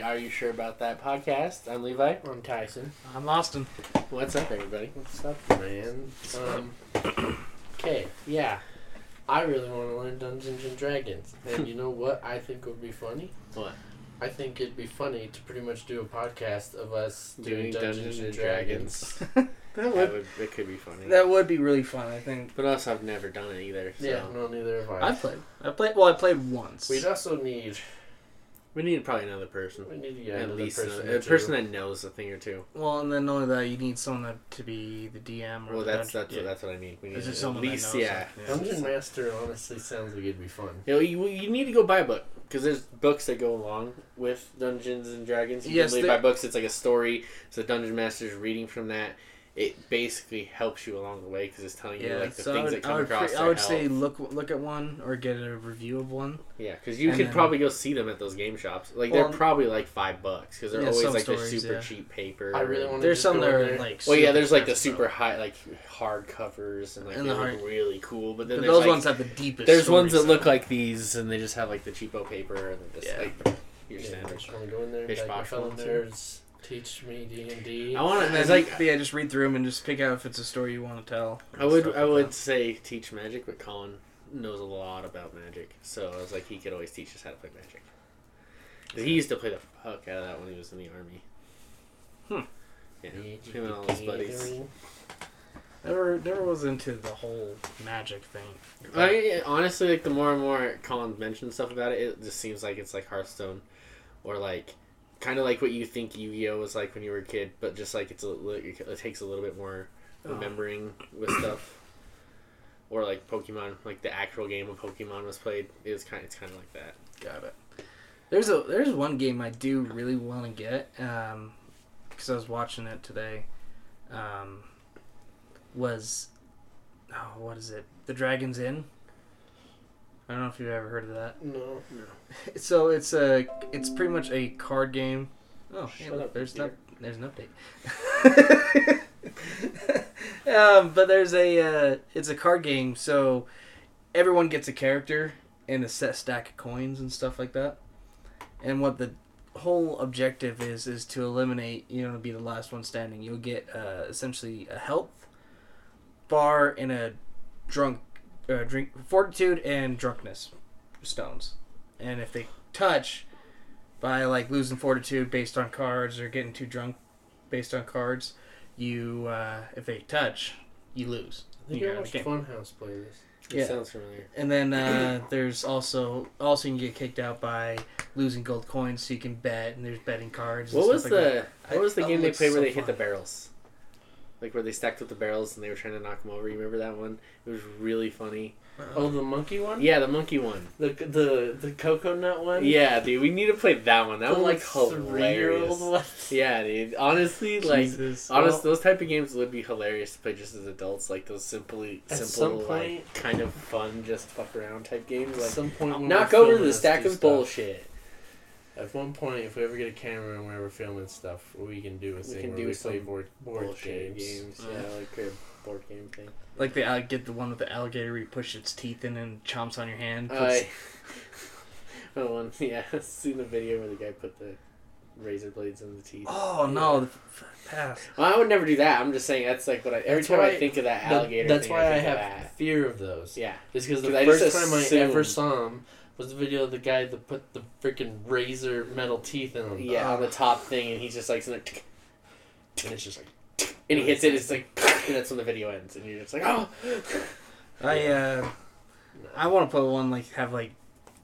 the Are You Sure About That podcast. I'm Levi. I'm Tyson. I'm Austin. What's up, everybody? What's up, man? Um, okay, yeah. I really want to learn Dungeons and Dragons. And you know what I think would be funny? What? I think it'd be funny to pretty much do a podcast of us Doing doing, Dungeons, and Dragons. That That would would, it could be funny. that would be really fun. I think. But also, I've never done it either. So. Yeah, no, neither have I. I've played. I played. Well, I played once. We'd also need. We need probably another person. We need to get At least person. another, or a person that knows a thing or two. Well, and then not only that, you need someone that, to be the DM. Or Well, the that's that's yeah. that's what I mean. We need Is at it someone that least knows yeah. it? Yeah. Dungeon Master honestly sounds like it'd be fun. You know, you, you need to go buy a book because there's books that go along with Dungeons and Dragons. You Yes, can there- buy books. It's like a story. So Dungeon Master's reading from that. It basically helps you along the way because it's telling you Yeah, like the so things would, that come I would, across. pre- I would health. say look look at one or get a review of one. Yeah, because you And could then- probably go see them at those game shops. Like Well, they're probably like five bucks because they're Yeah, always some like the super yeah. cheap paper. I really want There's some go that in are there. like. Well, yeah, there's like the expensive, super high, like hard covers and like And they the look hard- really cool. But then But those like, ones have the deepest. there's ones that stories, look like these and they just have like the cheapo paper and they're just Yeah. like your standard. just want to go there Fish box ones, yeah. nerds, teach me D and D. I want to. It's like yeah, just read through them and just pick out if it's a story you want to tell. I would I like would that. say teach magic, but Colin knows a lot about magic, so I was like he could always teach us how to play magic. 'Cause He used to play the fuck out of that when he was in the army. Hmm. Yeah, him and all his buddies. Never, never was into the whole magic thing. I honestly like the more and more Colin mentions stuff about it, it just seems like it's like Hearthstone, or like kind of like what you think Yu-Gi-Oh was like when you were a kid, but just like it's a it takes a little bit more Oh. remembering with stuff. Or like Pokemon, like the actual game of Pokemon was played. It was kind, it's kind of like that. Got it. There's a there's one game I do really want to get because I was watching it today. Um, was oh what is it? The Dragon's Inn. I don't know if you've ever heard of that. No. No. So it's a it's pretty much a card game. Oh, hey, Shut look, up, there's Peter. not there's an update. um, but there's a uh, it's a card game, so everyone gets a character and a set stack of coins and stuff like that. And what the whole objective is is to eliminate you know to be the last one standing. You'll get uh, essentially a health bar and a drunk uh, drink fortitude and drunkenness stones. And if they touch by like losing fortitude based on cards or getting too drunk based on cards, you uh, if they touch, you lose. I think You I got watched a. Funhaus play this. It Yeah. sounds familiar. And then uh, there's also also you can get kicked out by losing gold coins, so you can bet, and there's betting cards. and What was like the that. what was the I- game oh, they it's played where so they hit the barrels? Like where they stacked up the barrels and they were trying to knock them over. You remember that one? It was really funny. Uh-huh. Oh, the monkey one. Yeah, the monkey one. The the the cocoa nut one. Yeah, dude, we need to play that one. That The, one like hilarious. one. Yeah, dude. Honestly, like Jesus. honest, Well- those type of games would be hilarious to play just as adults. Like those simply simple, some like kind of fun, just fuck around type games. At Like some point, knock over the stack of stuff, bullshit. At one point, if we ever get a camera and we're ever filming stuff, we can do a We thing can where do we some play board board Bullshit games. games. Yeah, like a board game thing. Like the uh, get the one with the alligator where you push its teeth in and chomps on your hand. puts- I. oh, one, yeah, I've seen the video where the guy put the razor blades in the teeth. oh no, the f- pass. Well, I would never do that. I'm just saying that's like what I. Every That's time why- I think of that That- alligator, that's thing, why I think of have that. fear of those. Yeah, Just because the 'Cause I just first time I ever saw him was the video of the guy that put the freaking razor metal teeth in him. yeah, on the top thing, and he's just like, sitting there, and it's just like and he hits it. It's like, and that's when the video ends, and you're just like, oh. I uh, I want to put one like have like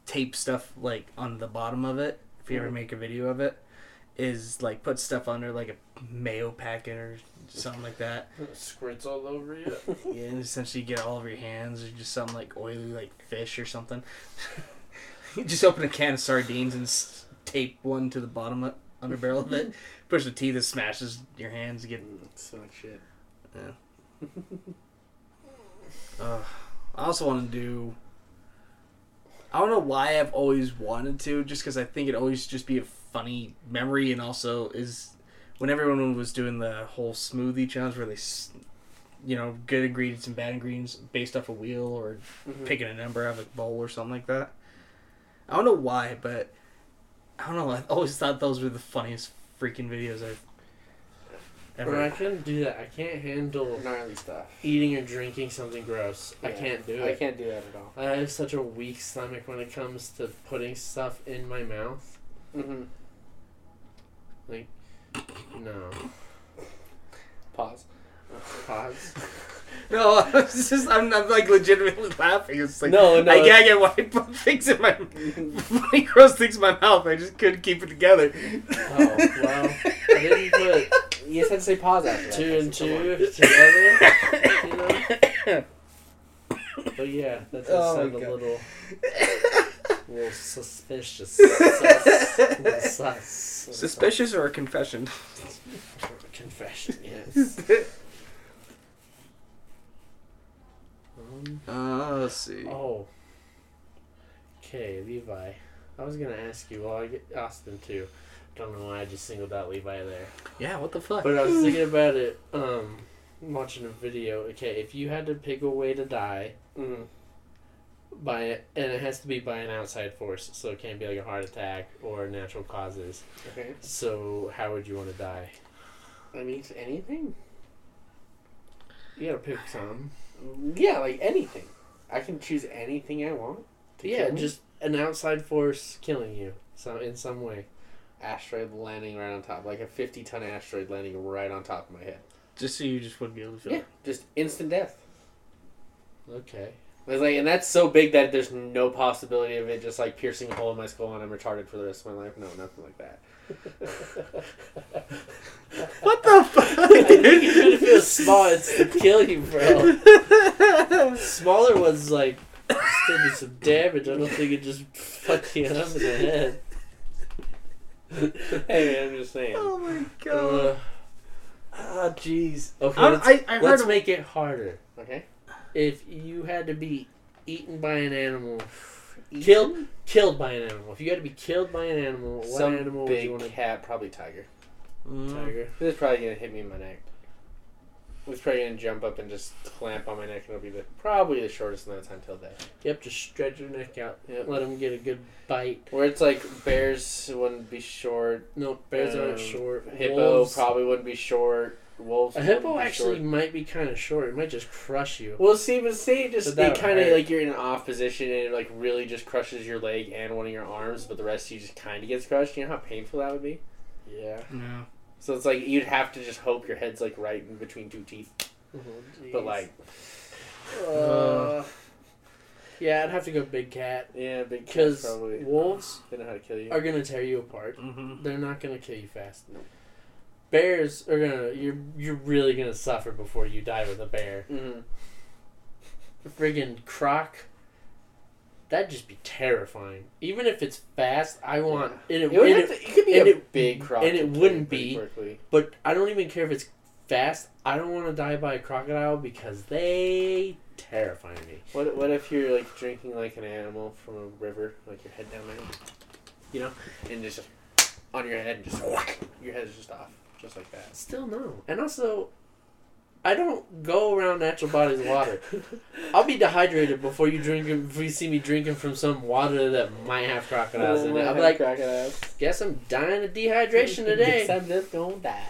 tape stuff like on the bottom of it. If you ever Mhm. make a video of it, is like put stuff under like a mayo packet or something like that. it squirts all over you. Yeah, and essentially get all over your hands or just something like oily like fish or something. You just open a can of sardines and s- tape one to the bottom of, under barrel of it. Push the teeth, it smashes your hands. Get. so much shit. Uh, I also want to do. I don't know why I've always wanted to, just because I think it always just be a funny memory, and also is when everyone was doing the whole smoothie challenge where they, you know, good ingredients and bad ingredients based off a wheel or Mhm. picking a number out of a bowl or something like that. I don't know why, but I don't know. I always thought those were the funniest freaking videos I've ever. Bro, I ever. couldn't do that. I can't handle Gnarly stuff. eating or drinking something gross. I can't do it. I can't do that at all. I have such a weak stomach when it comes to putting stuff in my mouth. Mm-hmm. Like, no. Pause. Pause. No, it's just I'm, I'm like legitimately laughing. It's like No, no, I can't get why I put things in my funny gross things in my mouth. I just couldn't keep it together. Oh, well. I didn't put You just had to say pause after that. two and two together. You know? But yeah, that does Oh my sound a God. little, little suspicious. Sus. Little sus. Suspicious or a confession? Confession, yes. Um, Uh, let's see. oh. Okay, Levi. I was gonna ask you. Well, I get Austin too. Don't know why I just singled out Levi there. Yeah, what the fuck? But I was thinking about it. Um, watching a video. Okay, if you had to pick a way to die Mm-hmm. by and it has to be by an outside force, so it can't be like a heart attack or natural causes. Okay. So how would you want to die? I mean, anything. You gotta pick some. Yeah, like anything. I can choose anything I want. To Yeah, kill just an outside force killing you. So in some way. asteroid landing right on top, like a fifty-ton asteroid landing right on top of my head. Just so you just wouldn't be able to feel Yeah, it. just instant death. Okay. It's like, and that's so big that there's no possibility of it just like piercing a hole in my skull and I'm retarded for the rest of my life. No, nothing like that. What the fuck? I think even if it was small, it's to kill you, bro. Smaller ones like still do some damage. I don't think it just fuck you up in the head. hey, man, I'm just saying. oh my Uh, god. Ah, jeez. Okay, I'm- let's, I, I heard let's make it harder. Okay. If you had to be eaten by an animal, killed, killed by an animal. If you had to be killed by an animal, what Some animal would you big want to cat, probably tiger. Mm. tiger? This is probably gonna hit me in my neck. It's probably gonna jump up and just clamp on my neck, and it'll be the probably the shortest amount of time till death. Yep, just stretch your neck out. Yep. Let him get a good bite. Where it's like bears wouldn't be short. No, bears um, aren't short. Hippo Wolves- probably wouldn't be short. Wolves. A wouldn't hippo actually short. might be kind of short. It might just crush you. Well, see, but say just But that it kind of like you're in an off position and it like really just crushes your leg and one of your arms, but the rest of you just kind of gets crushed. You know how painful that would be. Yeah. No. So it's like you'd have to just hope your head's like right in between two teeth. Oh, But like, uh, yeah, I'd have to go big cat yeah, big cats because wolves they know how to kill you. are gonna tear you apart. Mm-hmm. They're not gonna kill you fast. Nope. Bears are gonna. You're you're really gonna suffer before you die with a bear. Mm-hmm. Friggin' croc. That'd just be terrifying. Even if it's fast, I want and it, It, would and it- to, it could be and a it- big croc, and it wouldn't be. quickly. But I don't even care if it's fast. I don't want to die by a crocodile because they terrify me. What what if you're like drinking like an animal from a river, like your head down there, you know, and just on your head, and just your head is just off, just like that. Still no. And also, I don't go around natural bodies of water. I'll be dehydrated before you drink. Before you see me drinking from some water that might have crocodiles in it, I'll be like, crocodiles. guess I'm dying of dehydration today. guess I'm just gonna die.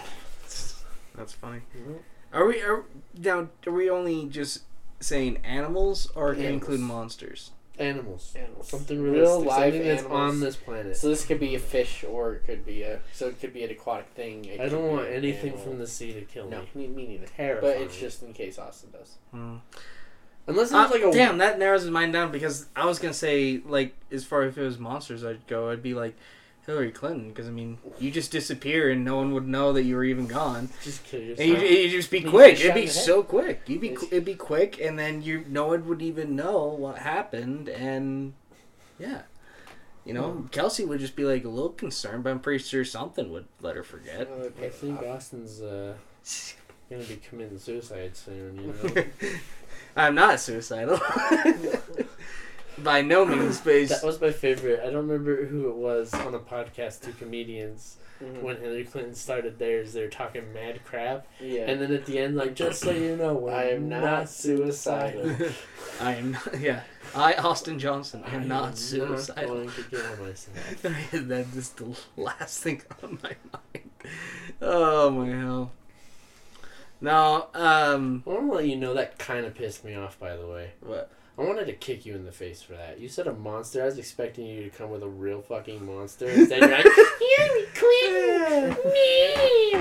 That's funny. Mhm. Are we are now? Are we only just saying animals, or can it Animals. include monsters? Animals. Animals. Something Real realistic. life something that's animals. on this planet. So this could be a fish, or it could be a. So it could be an aquatic thing. it I don't want an anything animal. from the sea to kill No, me. me, me neither. Terrifying. But it's just in case Austin does. Hmm. unless it Uh, like a damn, that narrows mine down because I was gonna say like as far as if it was monsters, I'd go. I'd be like Hillary Clinton because I mean you just disappear and no one would know that you were even gone, just kill and yourself. you you just be You quick. get It'd be in the head. so quick. You'd be it'd be quick, and then you no one would even know what happened, and yeah. You know, Hmm. Kelsey would just be like a little concerned, but I'm pretty sure something would let her forget. I think Austin's uh, gonna be committing suicide soon. You know. I'm not suicidal. by no means, but he's- That was my favorite. I don't remember who it was on a podcast. Two comedians Mhm. when Hillary Clinton started theirs, they were talking mad crap, yeah. and then at the end, like, just so you know, we're I am not not suicidal. I am not, yeah. I, Austin Johnson, I am not suicidal. going to kill myself. that is the last thing on my mind. Oh my hell. Now, um, I want to let you know that kind of pissed me off. By the way, what? I wanted to kick you in the face for that. You said a monster. I was expecting you to come with a real fucking monster. Instead, you're like, Hillary Clinton. me."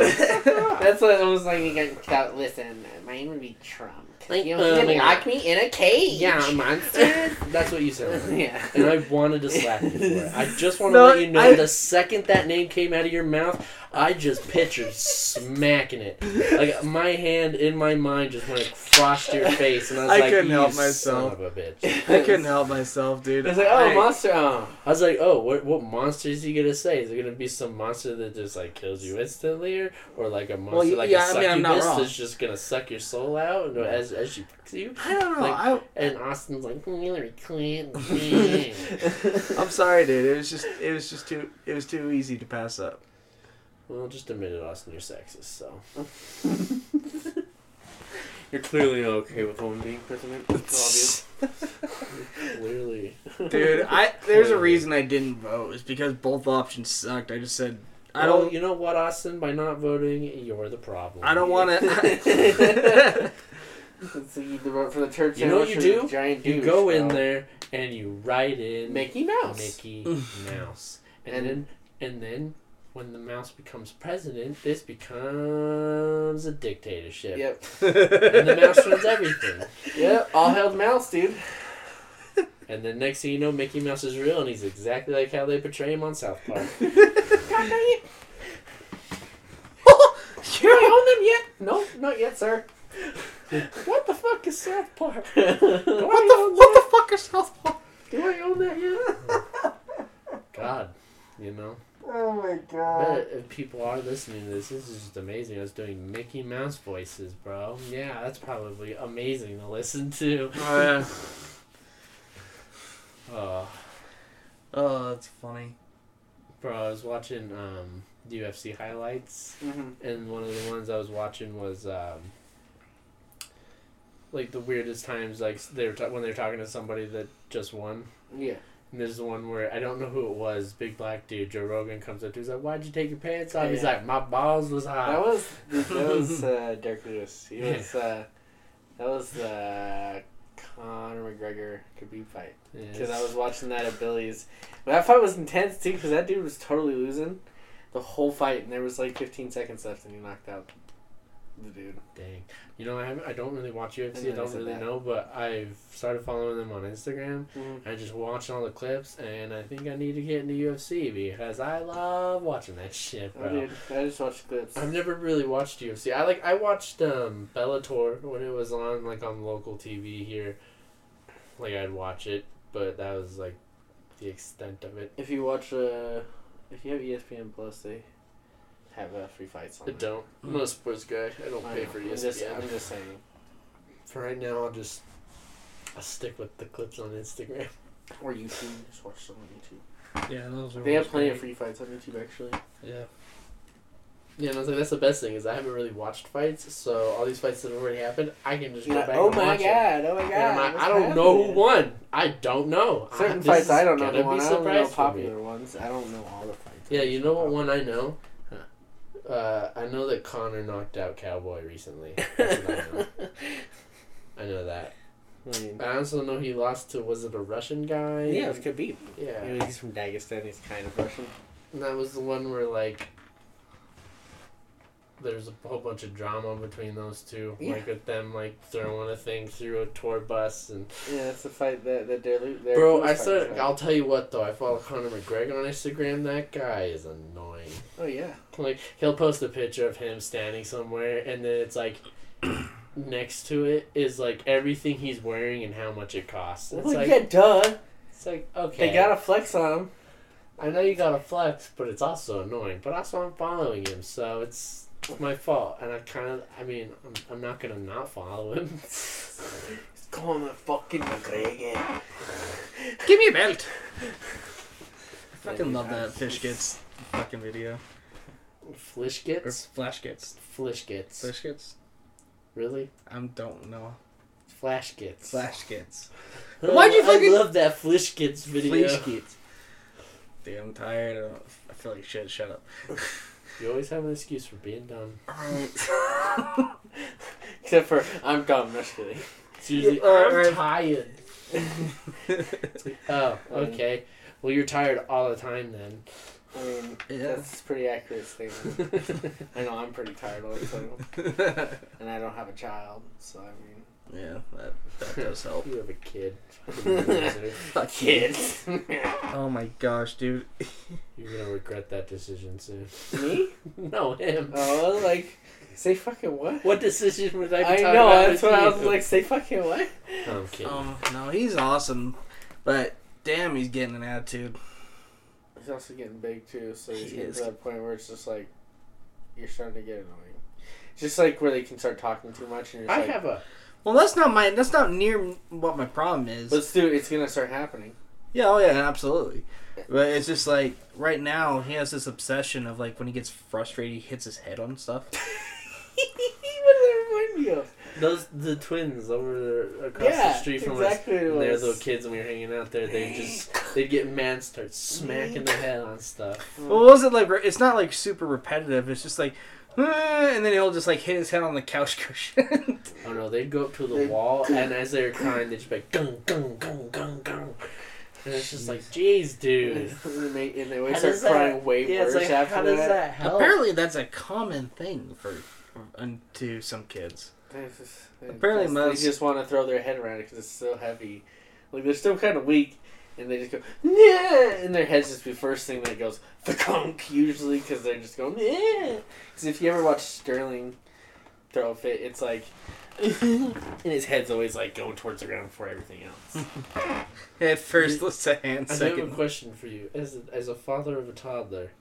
That's what it was like. You got, listen, mine would be Trump. Like, you um, know, he lock me in a cage. Yeah, a monster. That's what you said. yeah. And I wanted to slap you for it. I just want to No, let you know I- the second that name came out of your mouth, I just pictured smacking it. Like my hand in my mind just went across your face, and I was like, I like, couldn't "You help son myself. of a bitch." I couldn't help myself, dude. It's like, oh, I- monster. Oh. I was like, "Oh, what what monster is he gonna say? Is it gonna be some monster that just like kills you instantly, or, or like a monster Well, like yeah, a I mean, I'm not succubus wrong. that's just gonna suck your soul out and as as you you? I don't know. Like- I, And Austin's like mm, Hillary Clinton. I'm sorry, dude. It was just, it was just too, it was too easy to pass up. Well, just admit it, Austin. You're sexist, so. You're clearly okay with women being president. It's obvious. Clearly. Dude, I there's a reason I didn't vote. It's because both options sucked. I just said I Well, don't. you know what, Austin? By not voting, you're the problem. I don't want to. So you vote for the church. You know what you do? the Giant You douche, go in bro. there and you write in Mickey Mouse. Mickey Mouse, and, And- then and then when the mouse becomes president, this becomes a dictatorship. Yep. And the mouse runs everything. Yep. All held mouse, dude. And then next thing you know, Mickey Mouse is real, and he's exactly like how they portray him on South Park. Do I own them yet? No, not yet, sir. what the fuck is South Park? What the what the fuck is South Park? Do I own that yet? God, you know. Oh my god. But if people are listening to this, this is just amazing. I was doing Mickey Mouse voices, bro. Yeah, that's probably amazing to listen to. Oh yeah. Oh, Oh, that's funny. bro, I was watching um, UFC highlights, Mm-hmm. and one of the ones I was watching was um, like the weirdest times, like they were ta- when they were talking to somebody that just won. Yeah. And there's one where I don't know who it was. Big black dude, Joe Rogan comes up to. He's like, "Why'd you take your pants off?" He's like, "My balls was hot." That was that was uh, Derrick Lewis. He was uh, that was the Conor McGregor Khabib fight. Because I was watching that at Billy's. But that fight was intense too, because that dude was totally losing the whole fight, and there was like 15 seconds left, and he knocked out the dude. Dang. You know, I, haven't- I don't really watch UFC. I, know you don't really that. know, but I've started following them on Instagram. Mm-hmm. I just watch all the clips, and I think I need to get into UFC because I love watching that shit, Oh, dude, I just watched clips. I've never really watched UFC. I like I watched um, Bellator when it was on like on local TV here. Like I'd watch it, but that was like the extent of it. If you watch, uh, if you have ESPN Plus, they have uh, free fights on. I there. don't. I'm not a sports guy. I don't I pay know. for I'm ESPN. just, I'm just saying. For right now, I'll just I'll stick with the clips on Instagram. Or YouTube. Just watch them on YouTube. Yeah, those are. They have plenty of free fights on YouTube, actually. Yeah. Yeah, and I was like, that's the best thing is I haven't really watched fights, so all these fights that have already happened, I can just go back. oh and my watch it. god! Oh my god! And I'm like, what's I don't know who happening? won. I don't know. Certain this fights is I don't know gonna who won. be I only know surprise for me. popular ones. I don't know all the fights. Yeah, you know what one I know? Uh, I know that Conor knocked out Cowboy recently. I know. I know that. I mean, I also know he lost to was it a Russian guy? yeah, it was Khabib. Yeah. You know, he's from Dagestan. He's kind of Russian. And that was the one where like there's a whole bunch of drama between those two. Yeah. Like with them like throwing a thing through a tour bus and Yeah, it's a fight that that they're, they're Bro, I said I'll tell you what though, I follow Conor McGregor on Instagram, that guy is annoying. Oh yeah. Like he'll post a picture of him standing somewhere and then it's like next to it is like everything he's wearing and how much it costs. It's Well, like yeah, duh. it's like okay. They gotta flex on him. I know you gotta flex, but it's also annoying. But also, I'm following him, so it's, it's my fault. And I kind of, I mean, I'm, I'm not gonna not follow him. He's Call me fucking McGregor. Give me a belt. I fucking love that fish gets fucking video Flish or gets? flash gets Flish gets. fish gets. Really? I don't know. Flash gets. Flash gets. Oh, Why'd you fucking- I love that Flish gets video. Flash gets. Dude, I'm tired. I, don't, I feel like shit. Shut up. You always have an excuse for being dumb. Except for I'm dumb. No, just kidding. It's usually, Yeah, I'm right. tired. Like, oh, okay. Well, you're tired all the time then. I mean, Yeah. that's pretty accurate statement. I know I'm pretty tired all the time, and I don't have a child, so I mean, yeah, that that does help. You have a kid. A kid. Oh my gosh, dude. You're gonna regret that decision soon. Me? No, him. Oh, like say fucking what? What decision was I be I know. about That's with what I was like. Say fucking what? I'm kidding. Oh no, he's awesome, but damn, he's getting an attitude. He's also getting big too, so he's He getting is. to that point where it's just like you're starting to get annoying. Just like where they can start talking too much, and you're I like, have a. Well, that's not my. That's not near what my problem is. But still, it's gonna start happening. Yeah, oh yeah, absolutely. But it's just like right now he has this obsession of like when he gets frustrated, he hits his head on stuff. what does that remind me of? Those the twins over there across Yeah, the street from exactly us. what it And they're was. little kids, and we were hanging out there. They just they'd get mad, start smacking their head on stuff. Well, was it like? It's not like super repetitive. It's just like, "Ah," and then he'll just like hit his head on the couch cushion. Oh no, they'd go up to the They- wall, and as they were crying, they'd just be like, gung, gung, gung, gung, gung. And it's just like, jeez, dude. and they, and they always start does that- crying way Yeah, it's worse like, after how does that. that help? Apparently, that's a common thing for, for to some kids. They just, they Apparently just, most- they just want to throw their head around it because it's so heavy. Like they're still kind of weak, and they just go yeah, and their heads just be first thing that goes the conk usually because they're just going yeah. Because if you ever watch Sterling throw a fit, it's like. and his head's always like going towards the ground before everything else. At first, let's a hand. I have a Second, question for you. As a, as a father of a toddler,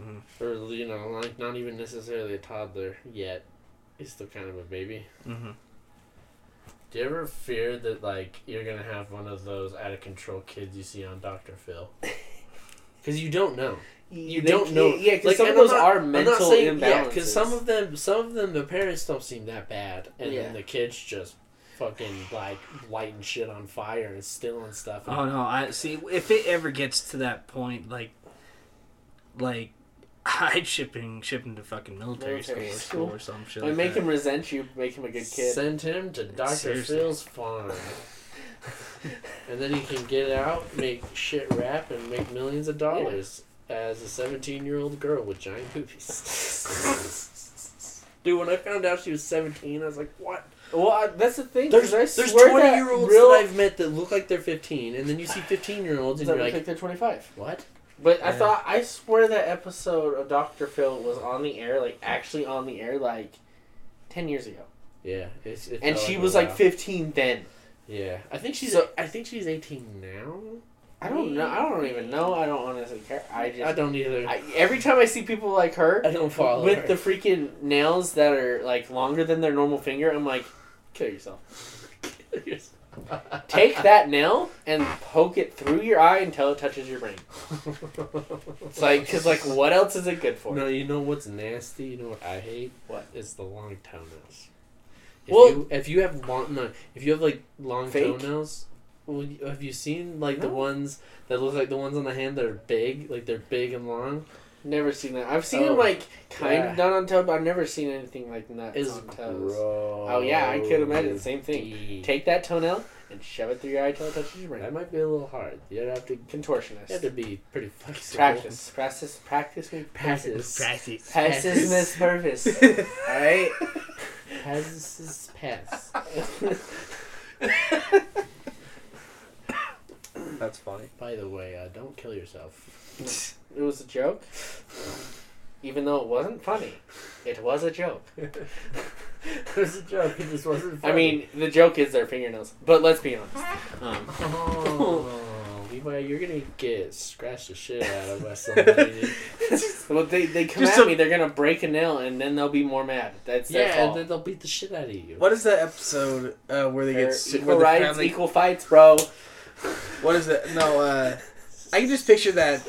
Mhm. or you know, like not even necessarily a toddler yet, he's still kind of a baby. hmm Do you ever fear that like you're gonna have one of those out of control kids you see on Doctor Phil? Because you don't know. You They don't can't- know. Yeah, because Like, some of those I'm not- are I'm mental saying, imbalances. Yeah, because some of them, some of them, the parents don't seem that bad, and Yeah. then the kids just fucking like lighting shit on fire and stealing stuff. Oh no! I see. If it ever gets to that point, like, like, I'd shipping him, to fucking military, Military school, or school. school or some shit. Like, like make that. him resent you, make him a good kid. Send him to Doctor Seriously. Phil's farm. and then he can get out, make shit rap, and make millions of dollars as a 17 year old girl with giant boobies. Dude, when I found out she was 17, I was like, what? Well, I, that's the thing. There's, 'cause I there's swear 20 year olds real, that I've met that look like they're 15, and then you see 15 year olds and that you're like, like they're 25. what? But I Yeah. thought I swear that episode of Doctor Phil was on the air, like actually on the air, like ten years ago, Yeah. It's, it and she a was like fifteen then. Yeah. I think she's, So- I think she's 18 now. I don't know. I don't even know. I don't honestly care. I just I don't either. I, every time I see people like her I don't follow with her. the freaking nails that are like longer than their normal finger, I'm like, kill yourself. Take that nail and poke it through your eye until it touches your brain. It's like, cause like, what else is it good for? No, you know what's nasty? You know what I hate? What? Is the long toenails. If Well- you if you have long no, if you have like long Fake? toenails, well, have you seen like the ones that look like the ones on the hand that are big, like they're big and long? Never seen that. I've seen Oh, them like kind yeah. of done on toes, but I've never seen anything like that on gross. toes. Oh yeah, I could imagine the same thing. Take that toenail and shove it through your eye till it touches your brain. that might be a little hard. You have to you have to be pretty flexible. Practice, practice, practice. makes Practice. Practice. Practice makes purpose. All right. Pass is pass. That's funny. By the way, uh, don't kill yourself. It was a joke. Even though it wasn't funny, it was a joke. it was a joke. It just wasn't. I mean, the joke is their fingernails. But let's be honest. Um, Oh, you Levi, you're gonna get scratched the shit out of by somebody. well, they they come Just at a- me. They're gonna break a nail, and then they'll be more mad. That's that's yeah, all. and then they'll beat the shit out of you. What is that episode uh, where they Fair- get equal where rights, family- equal fights, bro. What is that? No, uh, I can just picture that.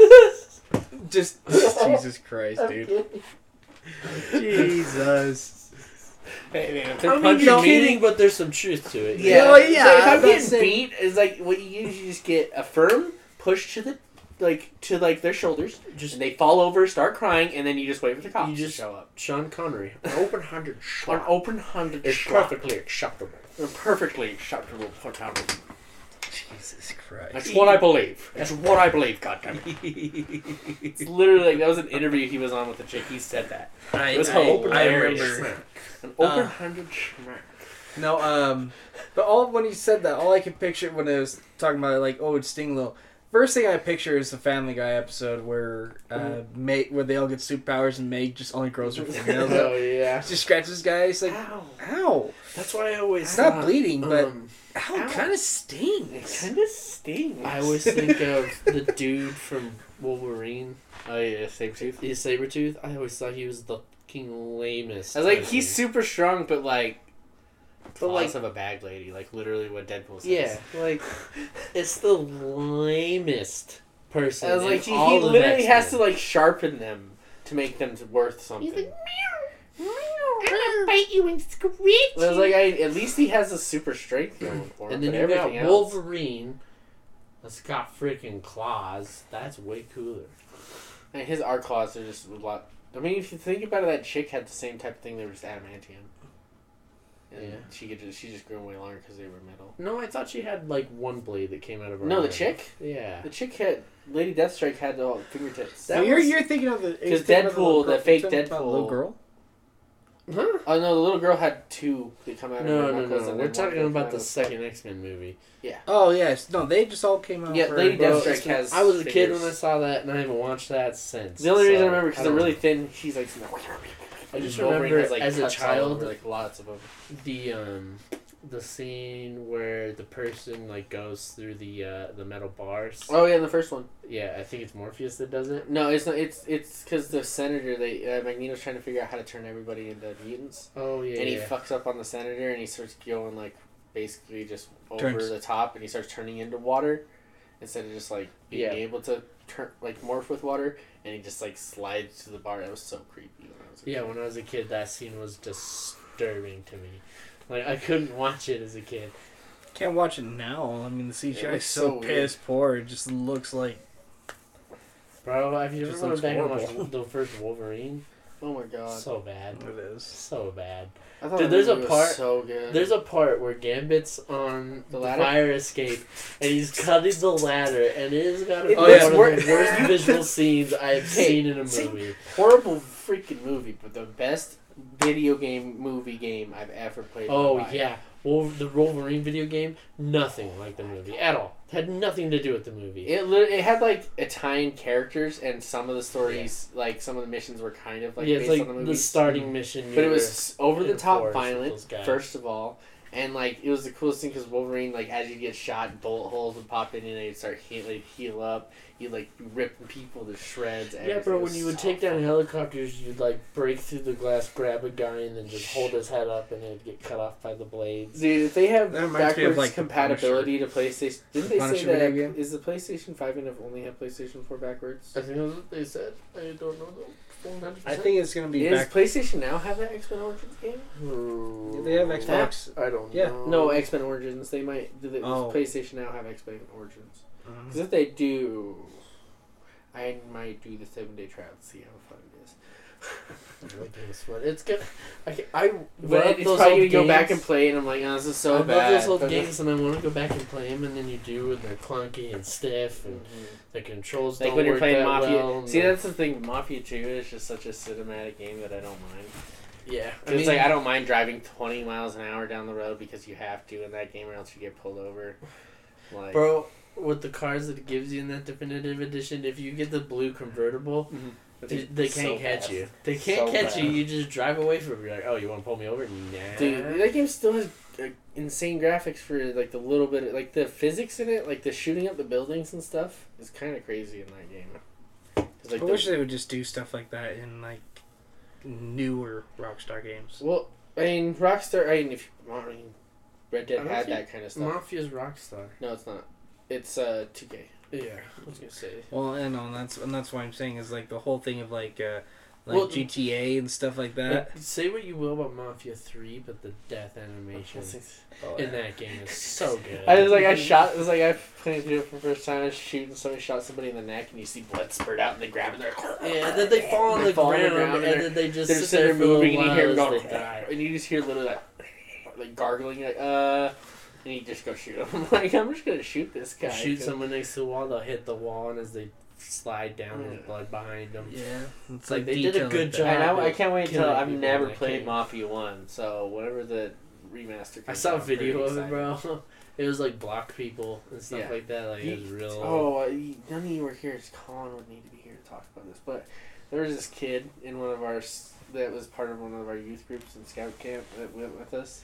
Just Jesus Christ, dude. Jesus. Hey, man, if they're mean, punching you're me, kidding, but there's some truth to it. Yeah, Well, oh, yeah, So if I'm I'm not getting saying- beat, it's like what you usually just get a firm push to the like to like their shoulders, Just and they fall over, start crying, and then you just wait for the cops You just- to show up. Sean Connery, an open-handed An shot open-handed is shot. perfectly acceptable. perfectly acceptable fatality. Jesus Christ. That's what I believe. That's what I believe. Goddamn it! It's literally like that was an interview he was on with the chick. He said that. I, It was I, hilarious. I remember. An Uh, open-handed smack. No, um, but all when he said that, all I could picture when I was talking about it, like, oh, it's Sting Little. First thing I picture is the Family Guy episode where uh, Meg, where they all get superpowers and Meg just only grows her fingernails oh yeah. Just scratches guy. It's like, Ow! ow, That's why I always it's not bleeding, but um, ow, ow. kind of It stings. kind of stings. I always think of the dude from Wolverine, Oh yeah, Sabretooth. the Sabretooth. I always thought he was the fucking lamest. I was like, he's super strong, but like, But, claws like- of a bag lady, like literally what Deadpool says. Yeah, like it's the lamest person. I was in like, he, all he literally has to like sharpen them to make them worth something. He's like, meow, meow, I'm gonna bite you and scratch you. I was like, I, at least he has a super strength going for him. And then but you got everything else. Wolverine. That's got freaking claws. That's way cooler. And his art claws are just a lot. I mean, if you think about it, that chick had the same type of thing. They were just adamantium. And Yeah. she could just she just grew way longer because they were metal. No, I thought she had like one blade that came out of her. No, the chick, Yeah. the chick had Lady Deathstrike had the fingertips. So you're, you're thinking of the Because you're thinking of Deadpool, little the fake you're talking about the little Deadpool- girl. Huh? Oh no, the little girl had two that come out of No, her no, knuckles. no. and We're talking about the out second X Men movie. Yeah. Oh yes, no, they just all came out. Yeah, for, Lady Bro, Deathstrike has. I was a kid when I saw that, and I haven't watched that since. The only reason I remember because they're really know. thin. She's like. I just Wolverine remember has, like, as a child over, like lots of them. the um the scene where the person like goes through the uh the metal bars. Oh yeah, the first one. Yeah, I think it's Morpheus that does it. No, it's not. It's it's because the senator. They uh, Magneto's trying to figure out how to turn everybody into mutants, Oh yeah. and he fucks up on the senator, and he starts going like basically just over Turns. the top, and he starts turning into water instead of just like being Yeah. able to turn like morph with water, and he just like slides to the bar. That was so creepy. When I was a Yeah, when I was a kid, that scene was disturbing to me. Like I couldn't watch it as a kid. Can't watch it now. I mean, the CGI is so, so piss poor. It just looks like Bro, have you Just ever looks gone back and watched the first Wolverine? Oh my god. So bad. it is. So bad. I thought Dude, there's a part- So good. There's a part where Gambit's on The the, ladder? fire escape, and he's cutting the ladder, and it has got to be It one looks of the worst visual scenes I've Hey, seen in a see- movie. horrible freaking movie, but the best video game movie game I've ever played. in my Oh life. yeah, Wolver- the Wolverine video game, nothing like the movie at all. Had nothing to do with the movie. It it had like Italian characters, and some of the stories, like some of the missions, were kind of like yeah, based like on the the, starting mission. but it was over the top violent, first of all, and like it was the coolest thing because Wolverine, like as you get shot, bullet holes would pop in, and they'd start heal, like, heal up. You like rip people to shreds. Yeah, everything. bro. When you would take down helicopters, you'd like break through the glass, grab a guy, and then just hold his head up, and it'd get cut off by the blades. Dude, if they have That reminds me of, backwards like, compatibility to PlayStation, didn't they say Punisher that game? is the PlayStation Five gonna only have PlayStation Four backwards? I think that's what they said. I don't know though. 100%. I think it's gonna be Does back. PlayStation now have that X Men Origins game? Hmm. They have Xbox. I don't Yeah. know. No, X Men Origins. They might. Do they, Oh. Does PlayStation now have X Men Origins? Because if they do, I might do the seven day trial to see how fun it is. It's good. I, I love it's those probably old go back and play, and I'm like, oh, this is so I bad. love those old games, and I want to go back and play them, and then you do, and they're clunky and stiff, and Mhm. the controls Like don't when you're work playing that Mafia. well, See, that's the thing. Mafia Two is just such a cinematic game that I don't mind. yeah. I it's like I don't mind driving 20 miles an hour down the road because you have to in that game, or else you get pulled over. Like, bro, with the cars that it gives you in that definitive edition, if you get the blue convertible, Mhm. They, they can't So catch bad. you. They can't So catch you. You just drive away from it. You're like, oh, you want to pull me over? Nah. Dude, that game still has uh, insane graphics for like the little bit, like the physics in it, like the shooting up the buildings and stuff is kind of crazy in that game. like I the- wish they would just do stuff like that in like newer Rockstar games. well, I mean, Rockstar. I mean, if I mean, Red I Dead had that kind of stuff. Mafia's Rockstar. no, it's not. It's uh 2K. Yeah, I was gonna say. Well, and on that's and that's what I'm saying is like the whole thing of like uh like Well, GTA and stuff like that. Like, say what you will about Mafia Three, but the death animation Oh, in that game is so good. I was like, I shot. It was like I played through it for the first time. I was shooting somebody, shot somebody in the neck, and you see blood spurt out, and they grab it. They're Yeah, then they fall on They the fall on the ground, ground, and, and they're- then they just they're sit just there sitting there moving, and you hear them while go, as die. and you just hear literally like, like gargling, like uh, and you just go shoot him. Like, I'm just gonna shoot this guy. Shoot 'cause- someone next to the wall, they'll hit the wall, and as they slide down, there's blood behind them. Yeah, it's Like, they did a good job. And I, I can't wait until I've never played game. Mafia One, so whatever the remaster. Comes I saw a out, I'm video of it, bro. It was like block people and stuff Yeah. like that. Like it was real. Oh, uh, none of you were here. It's Colin would need to be here to talk about this. But there was this kid in one of our that was part of one of our youth groups in scout camp that went with us.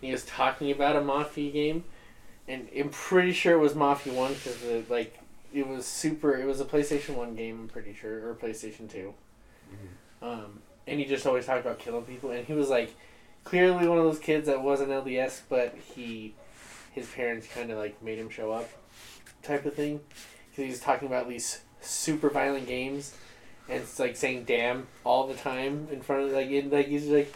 He was talking about a Mafia game, and I'm pretty sure it was Mafia One because it like it was super. It was a PlayStation One game. I'm pretty sure, or PlayStation 2 Um, and he just always talked about killing people, and he was like clearly one of those kids that wasn't LDS, but he his parents kind of like made him show up, type of thing. Because he was talking about these super violent games, and it's like saying "damn" all the time in front of like in like he's like.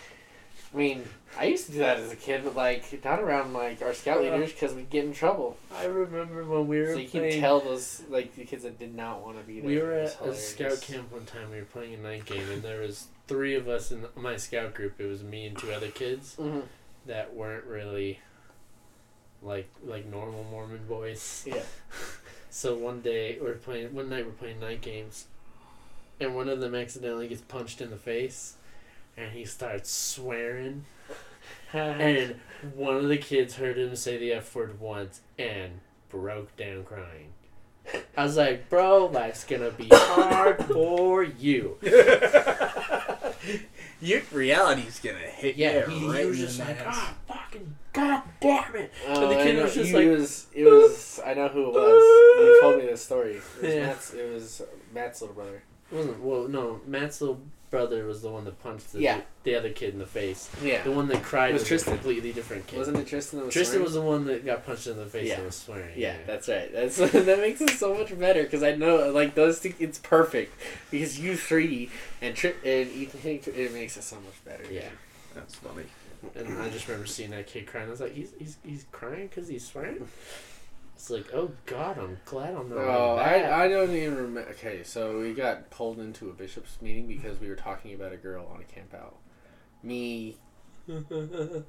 I mean, I used to do that as a kid, but like not around like our scout leaders because we'd get in trouble. I remember when we were So you can tell those like the kids that did not want to be there. we were at a scout camp one time. We were playing a night game, and there was three of us in my scout group. It was me and two other kids Mhm. that weren't really like like normal Mormon boys. Yeah. So one day we're playing. One night we're playing night games, and one of them accidentally gets punched in the face, and he starts swearing. and one of the kids heard him say the F word once and broke down crying. I was like, bro, life's gonna be hard for you. Your reality's gonna hit Yeah, you he, right he was just the like, ah, fucking god damn it. Oh, the I kid know. was just like- was. It was. I know who it was. You told me this story. It was, Yeah. Matt's, it was Matt's little brother. It wasn't well, no. Matt's little brother was the one that punched the, Yeah. the other kid in the face. Yeah. The one that cried It was was Tristan. a completely different kid. Wasn't it Tristan that was swearing? Tristan swearing? was the one that got punched in the face Yeah. and was swearing. Yeah, that's right. That's that makes it so much better because I know like those two. It's perfect because you three and Tri- and Ethan Hink, it makes it so much better. Yeah. That's funny. And I just remember seeing that kid crying. I was like, he's he's, he's crying because he's swearing. It's like, oh God, I'm glad I'm not. Oh. I, I don't even remember. Okay, so we got pulled into a bishop's meeting because we were talking about a girl on a camp out. Me and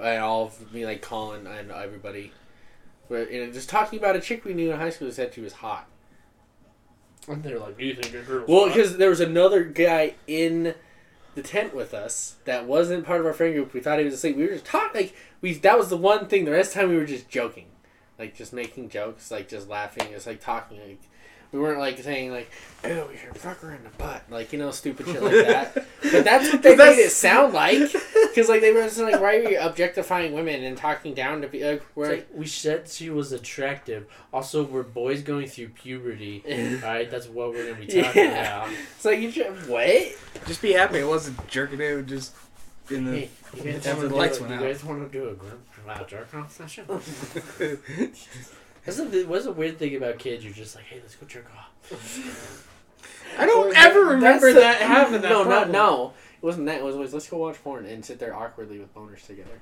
all of me, like Colin and everybody. We're you know, just talking about a chick we knew in high school who said she was hot. and they're like, do you think your girl's Well, because there was another guy in the tent with us that wasn't part of our friend group. We thought he was asleep. We were just talking. Like we, that was the one thing. The rest of the time we were just joking, like just making jokes, like just laughing, just like talking. Like we weren't like saying like, "Oh, we should fuck her in the butt," like you know, stupid shit like that. but that's what they That's- made it sound like. Because like they were just like, "Why are you objectifying women and talking down to be Like, we're like, we said she was attractive. Also, we're boys going through puberty. Alright, that's what we're gonna be talking Yeah. about. it's like you should what? Just be happy it wasn't jerking it. was Just in the. Hey, you guys After want to the do, lights a- went you guys want to do a group jerk oh, off session? That's the, what's the weird thing about kids? You're just like, hey, let's go jerk off. I don't Well, ever that's remember the- that having that. no, not no. It wasn't that. It was always let's go watch porn and sit there awkwardly with boners together.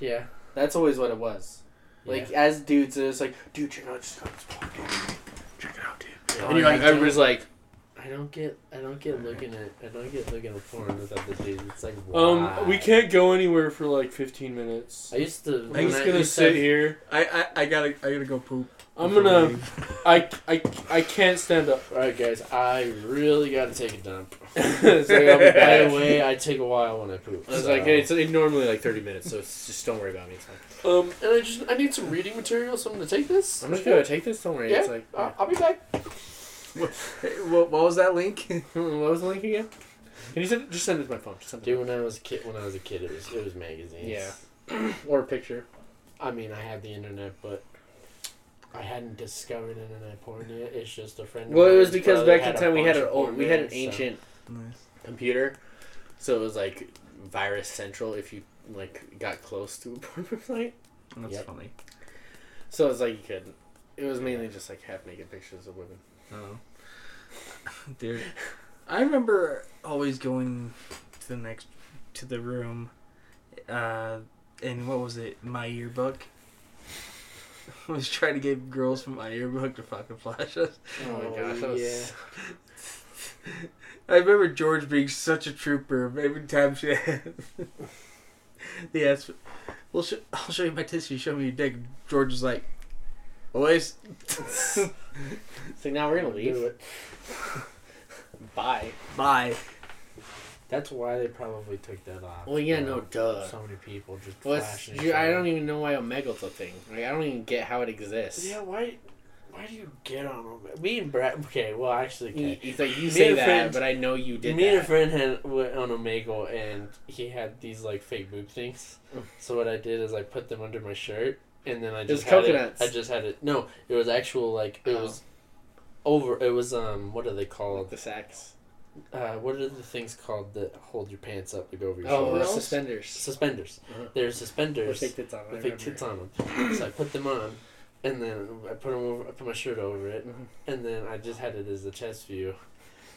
Yeah. That's always what it was. Like yeah. as dudes, it was like, dude, check out this porn, dude. Check it out, dude. Yeah. And you're like, I everybody's like, I don't get, I don't get looking at, I don't get looking at porn with the dudes. It's like, Um, we can't go anywhere for like 15 minutes. I used to. I'm when just I gonna used to sit have- here. I, I I gotta I gotta go poop. I'm gonna. I, I, I can't stand up. All right, guys, I really got to take a dump. it's like, I'll be By back. the way, I take a while when I poop. I was so- like, hey, it's normally like 30 minutes, so it's just don't worry about me. It's fine. Um, and I just I need some reading material, so I'm gonna take this. I'm just gonna take this. Don't worry. Yeah, It's like, uh, I'll be back. Hey, what, what was that link? What was the link again? Can you send? Just send it to my phone. Just send it. Dude, when I was a kid, when I was a kid, it was it was magazines. Yeah. or a picture. I mean, I had the internet, but I hadn't discovered internet porn yet. It's just a friend. of Well, it was because back in had a time we had an old, we had an there, so- ancient computer, so it was like virus central if you like got close to a porn website. That's Yep. funny. So it was like you could. It was mainly just like half naked pictures of women. Oh. Dude, I remember always going to the next to the room, uh, and what was it? My yearbook. I was trying to get girls from my yearbook to fucking flash us. Oh my Oh, gosh, that was, yeah. I remember George being such a trooper. Every time she, they asked, "Well, sh- I'll show you my tits. You show me your dick." George is like, "Boys, So now we're gonna Do leave. it. Bye. bye." That's why they probably took that off. Well, yeah, you no, duh. So many people just Well, you, I don't even know why Omegle's a thing. Like, I don't even get how it exists. Yeah, why? Why do you get on Omegle? Me and Brad. Okay, well, actually, You- okay. It's like you Me say that, friend- but I know you did Me and a friend had went on Omegle, and he had these like fake boob things. Mm. So what I did is I put them under my shirt, and then I just had coconuts. It, I just had it. No, it was actual like it Oh. was over. It was um. What are they called? the sacks. Uh, what are the things called that hold your pants up to go over your Oh, shoulders? suspenders. Suspenders. Uh-huh. There's Or suspenders. fake tits on. I with fake tits on them. so I put them on, and then I put them over. I put my shirt over it, Mhm. and then I just had it as a chest view,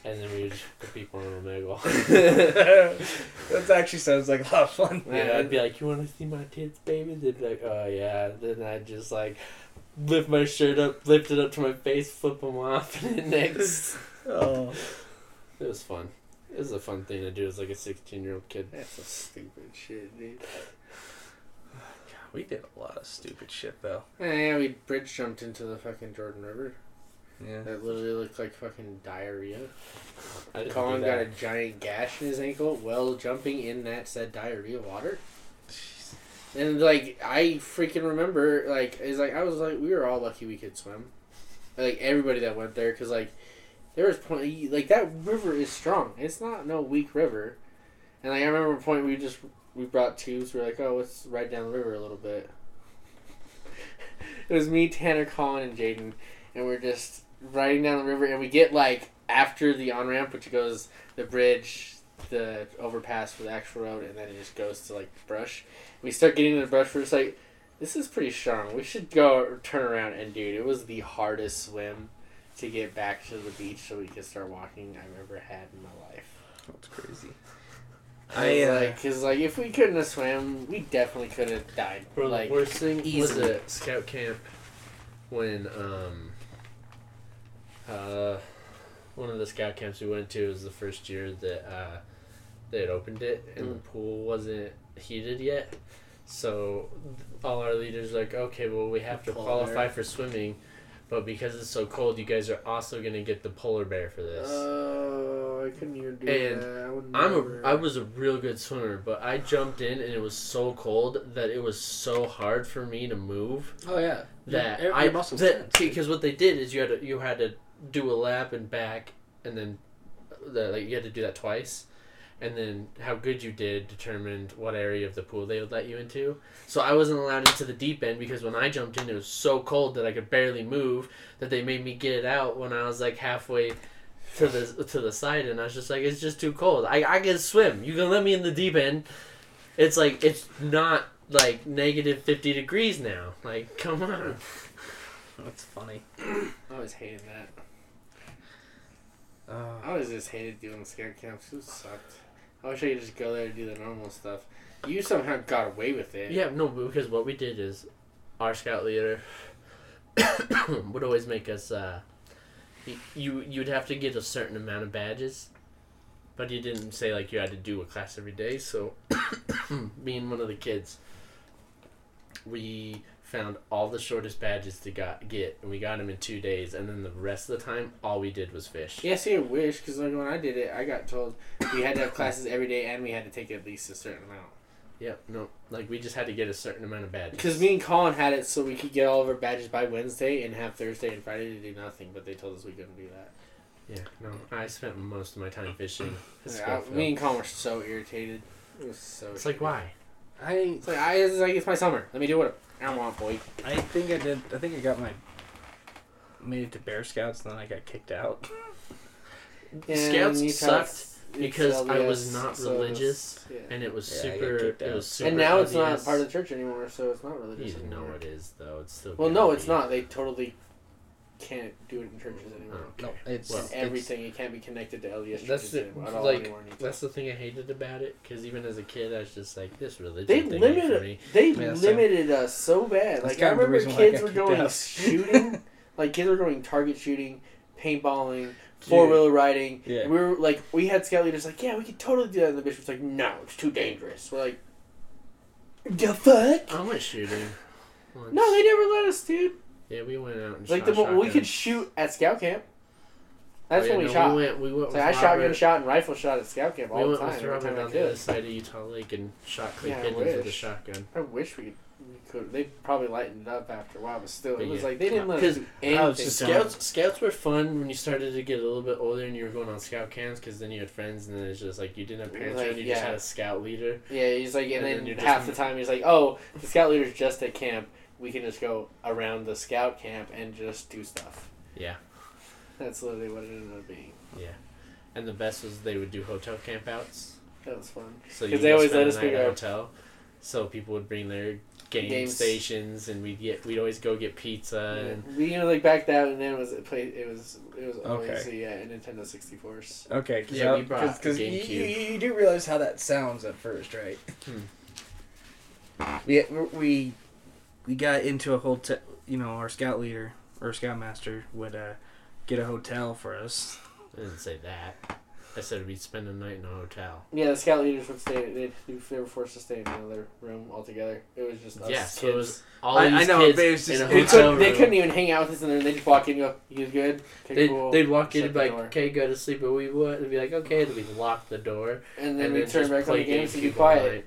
and then we would just put people on Omegle. that actually sounds like a lot of fun. yeah, I'd be like, "You want to see my tits, baby?" They'd be like, "Oh yeah." Then I'd just like lift my shirt up, lift it up to my face, flip them off, and then next. Oh, It was fun. It was a fun thing to do as like a sixteen-year-old kid. That's some stupid shit, dude. God, we did a lot of stupid shit though. Yeah, we bridge jumped into the fucking Jordan River. Yeah. That literally looked like fucking diarrhea. Colin got a giant gash in his ankle while jumping in that said diarrhea water. And like I freaking remember, like it's like I was like we were all lucky we could swim, like everybody that went there, cause like there was point like that river is strong. It's not no weak river, and like I remember a point we just we brought tubes. We are like, oh, let's ride down the river a little bit. it was me, Tanner, Colin, and Jaden, and we're just riding down the river, and we get like after the on ramp, which goes the bridge, the overpass for the actual road, and then it just goes to like brush. We start getting in the brush. We're just like, this is pretty strong. We should go turn around. And dude, it was the hardest swim to get back to the beach so we could start walking I've ever had in my life. That's crazy. I I, uh, like, cause like if we couldn't have swam, we definitely could have died. Bro, like the worst thing was easily. at scout camp when um uh one of the scout camps we went to was the first year that uh they had opened it and the pool wasn't heated yet. So all our leaders were like, okay, well we have to qualify for swimming, but because it's so cold, you guys are also gonna get the polar bear for this. Oh, I couldn't even do And that. I I'm a I was a real good swimmer, but I jumped in and it was so cold that it was so hard for me to move oh yeah. that your I muscles that because what they did is you had to you had to do a lap and back and then uh, the, like you had to do that twice and then how good you did determined what area of the pool they would let you into. So I wasn't allowed into the deep end because when I jumped in it was so cold that I could barely move that they made me get it out when I was like halfway to the to the side and I was just like it's just too cold. I I can swim. You can let me in the deep end. It's like it's not like negative 50 degrees now. Like come on. That's funny. I always hated that. I Uh, always just hated doing scout camps. It sucked. I wish I could just go there and do the normal stuff. You somehow got away with it. Yeah, no, because what we did is our scout leader would always make us. Uh, you you'd have to get a certain amount of badges, but he didn't say like you had to do a class every day. So, me and one of the kids, we found all the shortest badges to got get, and we got them in two days. And then the rest of the time, all we did was fish. Yeah, see, I wish because like when I did it, I got told we had to have classes every day and we had to take at least a certain amount. Yep. No, like we just had to get a certain amount of badges. Because me and Colin had it so we could get all of our badges by Wednesday and have Thursday and Friday to do nothing, but they told us we couldn't do that. Yeah. No, I spent most of my time fishing. Yeah, I- me and Colin were so irritated. It was so. It's like why? I It's like I it's like it's my summer. Let me do what I want, boy. I think I did. I think I got my made it to Bear Scouts, and then I got kicked out. Scouts Utah, sucked because it's I was not so it's- religious, yeah. and it was Yeah, super. It was super. And now it's not part of the church anymore, so it's not religious You know it is though. It's still. Well, no, it's not. They totally can't do it in churches anymore. Oh, No, it's Well, it's- Everything it can't be connected to LDS That's the, anymore, at all like anymore. that's the thing I hated about it because even as a kid I was just like this religion They thing ain't for limited me. they Yeah, same. limited us so bad. Like I kind of the remember reason why I kids were going out. shooting, like kids were going target shooting, paintballing, four wheeler riding. Yeah. We were like, we had scout leaders like, yeah, we could totally do that. And the bishop's like, no, it's too dangerous. We're like, the fuck? I went shooting. once. No, they never let us, dude. Yeah, we went out and Like shot the mo- we could shoot at scout camp. That's Oh, yeah, when we no, shot. We went. We went. It's with like I shotgun Robert- shot and rifle shot at scout camp all We the went time. with every Robert time I the other side of Utah Lake and shot clay Yeah, I pigeons with a wish. shotgun. I wish we could. We could. They probably lightened it up after a while, but still, it But was yeah. like they didn't let us do anything. just Scouts, scouts were fun when you started to get a little bit older and you were going on scout camps because then you had friends and then it's just like you didn't have parents Like, around, you just had a scout leader. Yeah, he's like, and, And then then half the time he's like, "Oh, the scout leader's just at camp. We can just go around the scout camp and just do stuff." Yeah. That's literally what it ended up being. Yeah. And the best was they would do hotel campouts. That was fun. So 'Cause you they always spend let us night pick at a our- hotel. So people would bring their game Games. stations and we'd get we'd always go get pizza and we you know like back then and then it was it played it was it was always Okay. yeah a Nintendo sixty fours. Okay, cause Yeah, I- we brought cause, 'cause the you, you, you do realize how that sounds at first, right? Hmm. We we we got into a hotel. You know, our scout leader or scoutmaster would uh, get a hotel for us. I didn't say that. I said we'd spend a night in a hotel. Yeah, the scout leaders would stay. They they were forced to stay in another room altogether. It was just us yeah, kids. so it was all I- these I know, kids but it was just- in a they, hotel could, they room. couldn't even hang out with us, and then they just walk in and go, "You good? Okay, They'd, cool." they'd walk in and be like, door. okay, go to sleep, but we would. And be like, okay, then we'd lock the door. and then and we then turn back on play the games and be GameCube all quiet.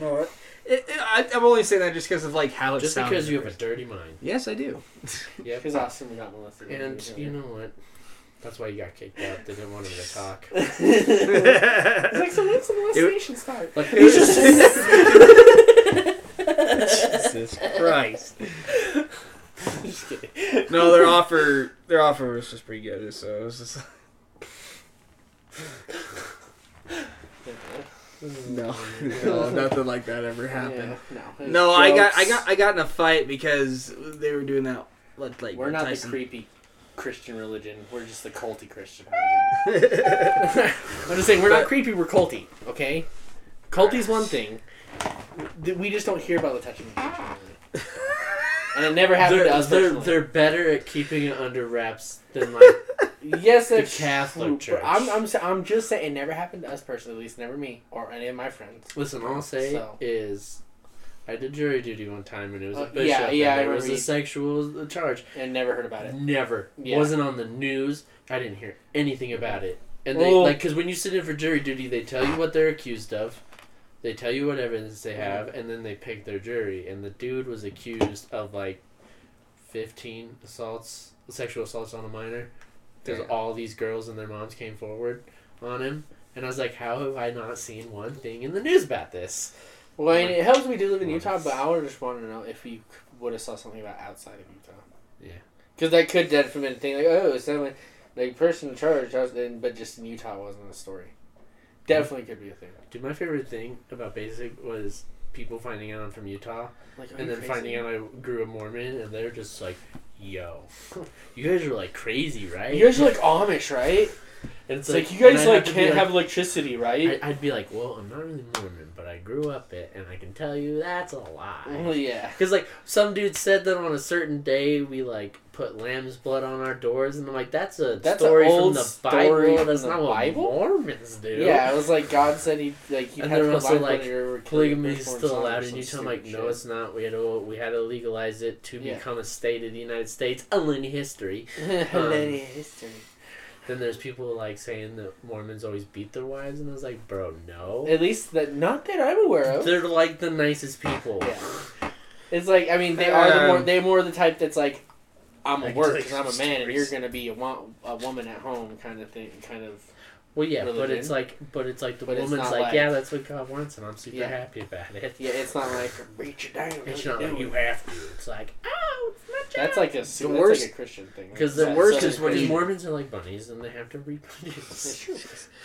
night. No, it, it, I, I'm only saying that just because of like how it Just sounded because you have a dirty mind. Yes, I do. yeah, Because Austin got molested. And you know what? That's why you got kicked out. They didn't want him to talk. it's like, so when's the molestation start? Like, He's just Jesus Christ. Just kidding. No, their offer their offer was just pretty good. So it was just Mm. no, no, nothing like that ever happened. Yeah, no. No, I got I got I got in a fight because they were doing that. Like, like We're not Tyson. the creepy Christian religion. We're just the culty Christian religion. I'm just saying, we're not creepy. We're culty. Okay, culty's one thing. We just don't hear about the touching. of Christian religion. And it never happened they're, us they're, they're better at keeping it under wraps than like yes, the Catholic true, Church. I'm, I'm, I'm just saying it never happened to us personally. At least never me or any of my friends. Listen, all I'll say So. is, I did jury duty one time and it was Uh, a bishop. yeah, yeah, and I there was a sexual charge. And never heard about it. Never. Yeah. Wasn't on the news. I didn't hear anything about it. And they like because when you sit in for jury duty, they tell you what they're accused of. They tell you what evidence they have, and then they pick their jury. And the dude was accused of like fifteen assaults, sexual assaults on a minor. Because all these girls and their moms came forward on him, and I was like, how have I not seen one thing in the news about this? Well, and it helps we do live in. Utah, but I would just want to know if you would have saw something about outside of Utah. Yeah. Because that could definitely been a thing like, oh, someone like person in charge, but just in Utah wasn't a story. Definitely could be a thing. Dude, my favorite thing about basic was people finding out I'm from Utah Like, and then finding out I grew up Mormon, and they're just like, "Yo, you guys are like crazy, right?" you guys are like Amish, right? And it's like, like, you guys like can't like- have electricity, right? I, I'd be like, "Well, I'm not really Mormon, but I grew up it, and I can tell you that's a well, lie." yeah. Because like some dude said that on a certain day we like put lamb's blood on our doors, and I'm like, "That's a That's story from the story Bible. from That's the not what Bible?" Mormons do." Yeah, it was like God said he like he And had they're to also, like, your polygamy is still allowed in some Utah. I'm like, stupid no, it's not. We had to we had to legalize it to Yeah. become a state of the United States. A linear history. Hilarious um, history. Then there's people like saying that Mormons always beat their wives, and I was like, bro, no. At least that not that I'm aware of. They're like the nicest people. Yeah. It's like I mean they are the more Um, they more the type that's like I'm a work because I'm a man and you're gonna be a, wo- a woman at home kind of thing kind of Well, yeah, but it's like, but it's like the But woman's like, like- yeah, that's what God wants, and I'm super Yeah. happy about it. Yeah, it's not like reach it down. It's not you like you have to. It's like, oh, it's not That's like a that's worst- like a Christian thing. Because the that- worst Southern is when Christian- Mormons are like bunnies and they have to reproduce.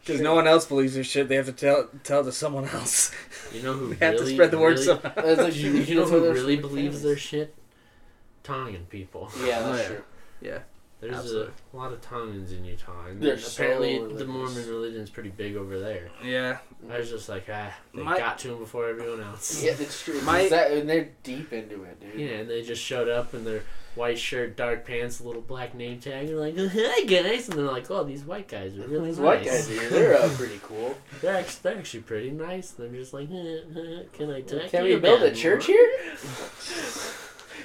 Because no one else believes their shit, they have to tell tell to someone else. You know who they have really, to spread the word really, somehow. That's like- you, you know who really believes famous. their shit? Tongan people. Yeah, Oh, that's yeah. true. Yeah. There's Absolutely. a lot of Tongans in Utah, and They're so apparently the religious. Mormon religion's pretty big over there. Yeah. I was just like, ah, they My- got to him before everyone else. Yeah, that's true. My- My, that, and they're deep into it, dude. Yeah, and they just showed up in their white shirt, dark pants, a little black name tag. And they're like, "Hi guys," and they're like, "Oh, these white guys are really These nice. white guys here, they're uh, pretty cool. They're actually, they're actually pretty nice." They're just like, "Can I talk Can to we build a church more?" here?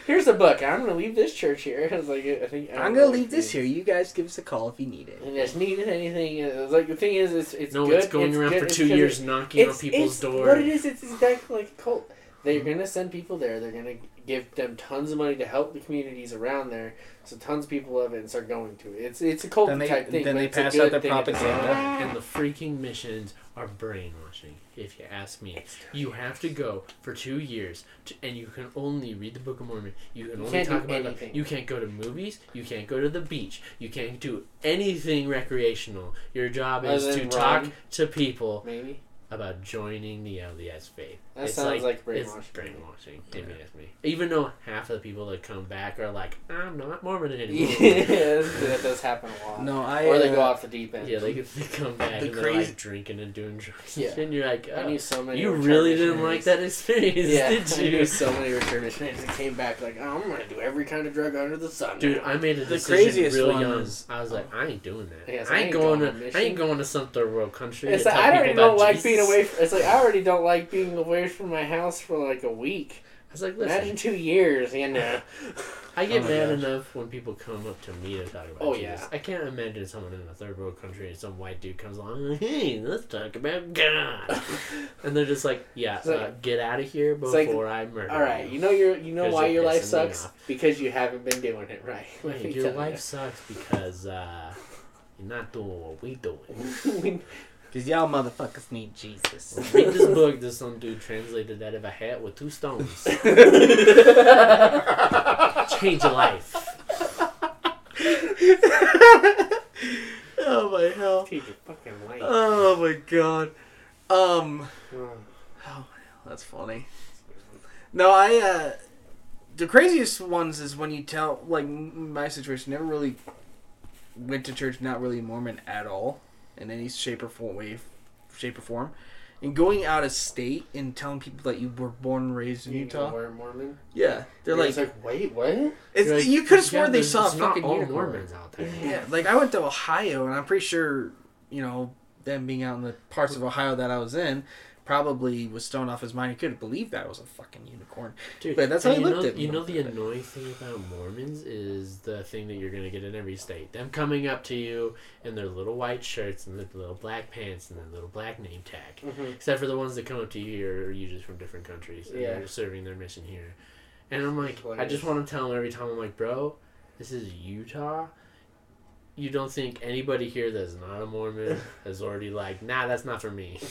Here's a book. I'm gonna leave this church here. I was like, I think I I'm gonna leave this here. You guys give us a call if you need it. And if needed anything, it like the thing is, it's it's No, good. it's going around good, for two good, years, knocking on It's, people's it's, door. What it is, it's exactly like a cult. They're mm-hmm. gonna send people there. They're gonna give them tons of money to help the communities around there. So tons of people love it and start going to it. It's it's a cult Then they- type thing. then they pass out their the propaganda. And the freaking missions are brainwashing, if you ask me. You have to go for two years, to, and you can only read the Book of Mormon. You can You only can't talk about. anything. You can't go to movies. You can't go to the beach. You can't do anything recreational. Your job Other is to than talk to people Maybe about joining the LDS faith. That It's sounds like, It's brainwashing. brainwashing, if you ask me. Even though half of the people that come back are like, I'm not Mormon anymore. yeah, that does happen a lot. No, I. or they uh, go off the deep end. Yeah, they, they come back The and they're crazy- like drinking and doing drugs. Yeah. And you're like, I oh, knew so many. you really didn't like that experience, Yeah, did I you? knew so many return missionaries that came back like, oh, I'm gonna do every kind of drug under the sun. Dude, now." I made a The decision craziest real young. is- I was like, I ain't doing that. Yes, I, ain't going, on a to. I mission. ain't going to some third world country. It's to like, tell I people already about don't like Jesus. being away. From, it's like I already don't like being away from my house for like a week. I was like, listen, Imagine two years, you know. I get Oh mad gosh. enough when people come up to me to talk about Oh, Jesus. yeah. I can't imagine someone in a third world country and some white dude comes along, like, hey, let's talk about God, and they're just like, yeah, It's like- uh, get out of here It's like, before I murder All right, you. you know your, you know 'Cause why you're your life sucks because you haven't been doing it right. Let Hey, me your tell life sucks because uh, you're not doing what we doing. You. Because y'all motherfuckers need Jesus. Read this book that some dude translated out of a hat with two stones. Change your life. oh my hell. Change your fucking life. Oh my god. Um. Oh. Oh, that's funny. No, I. uh The craziest ones is when you tell, like, my situation, never really went to church, not really Mormon at all, in any shape or form, way, shape or form. And going out of state and telling people that you were born and raised in You Utah. Were Mormon? Yeah, they're You're like, just like, wait, what? it's, You're like, you could have yeah, sworn they saw a not fucking all unicorn. Mormons out there. Yeah, like I went to Ohio, and I'm pretty sure, you know, them being out in the parts of Ohio that I was in, probably was thrown off his mind. He couldn't believe that was a fucking unicorn. Dude, But that's how he you looked know, at me You know the it. annoying thing about Mormons is the thing that you're gonna get in every state. Them coming up to you in their little white shirts and their little black pants and their little black name tag. Mm-hmm. Except for the ones that come up to you here are usually from different countries and Yeah. they're serving their mission here. And I'm like, I just want to tell them every time. I'm like, bro, this is Utah. You don't think anybody here that's not a Mormon is already like, nah, that's not for me.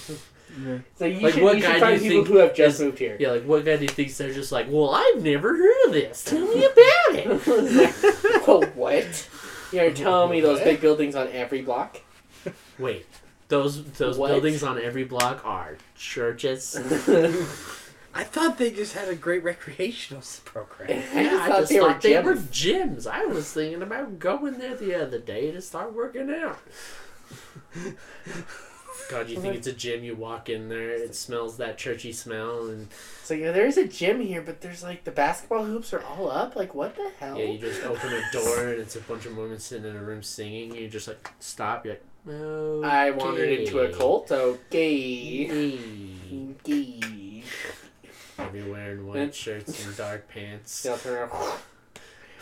So you Like, should, what you guy should do find you people think who have just is- moved here. Yeah, like what guy do you think they're just like, well, I've never heard of this. Tell me about it. oh, what? You're telling me those big buildings on every block? Wait, those those What? buildings on every block are churches. I thought they just had a great recreational s- program. I Yeah, just I thought just they were they were gyms. gyms. I was thinking about going there the other day to start working out. God, you think it's a gym? You walk in there, it smells that churchy smell, and So yeah, there is a gym here, but there's like the basketball hoops are all up. Like what the hell? yeah, you just open a door and it's a bunch of Mormons sitting in a room singing. You just like stop. You're like, okay. I wandered into a cult. Okay. Hey. Okay. Every wearing white And- shirts and dark pants. They'll turn around.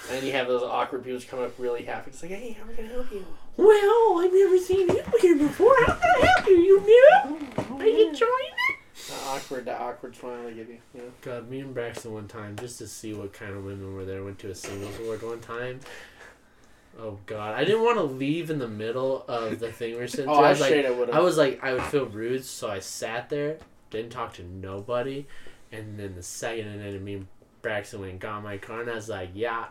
And then you have those awkward people just come up really happy. It's like, hey, how am I gonna help you? Well, I've never seen you here before. How can I help you? You new? Oh, are you enjoying it? The awkward, the awkward smile they give you. you know? God, me and Braxton one time, just to see what kind of women were there, went to a singles ward one time. Oh god, I didn't want to leave in the middle of the thing we are sitting. Oh, through. I I like, straight I was like, I would feel rude, so I sat there, didn't talk to nobody, and then the second and then me and Braxton went and got my car, and I was like, yeah,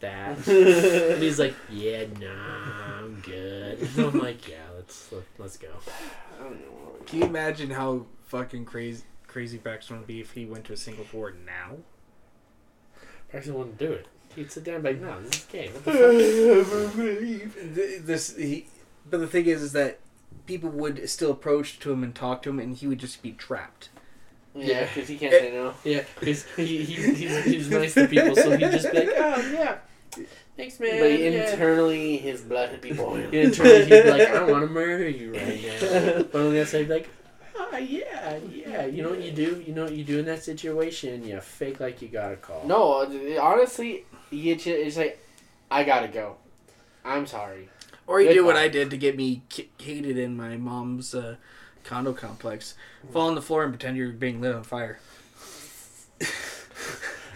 that. and he's like, yeah, nah, I'm good. And I'm like, yeah, let's let, let's go. Can you imagine how fucking crazy crazy Braxton would be if he went to a singles ward now? Braxton wouldn't do it. He'd sit down and be like, no, this is gay. What the fuck? This he, but the thing is, is that people would still approach to him and talk to him, and he would just be trapped. Yeah, because he can't Eh, say no. Yeah, he's, he, he's, he's, he's nice to people, so he'd just be like, oh, yeah. Thanks, man. But yeah. internally, his blood would be boiling. Internally, he'd be like, I want to murder you right now. But on the outside, he'd be like, oh, yeah, yeah. You know what you do? You know what you do in that situation? You fake like you got a call. No, uh, honestly, you just, you, it's like, I gotta go. I'm sorry. Or you do what I did to get me ki- hated in my mom's uh, condo complex. Fall on the floor and pretend you're being lit on fire.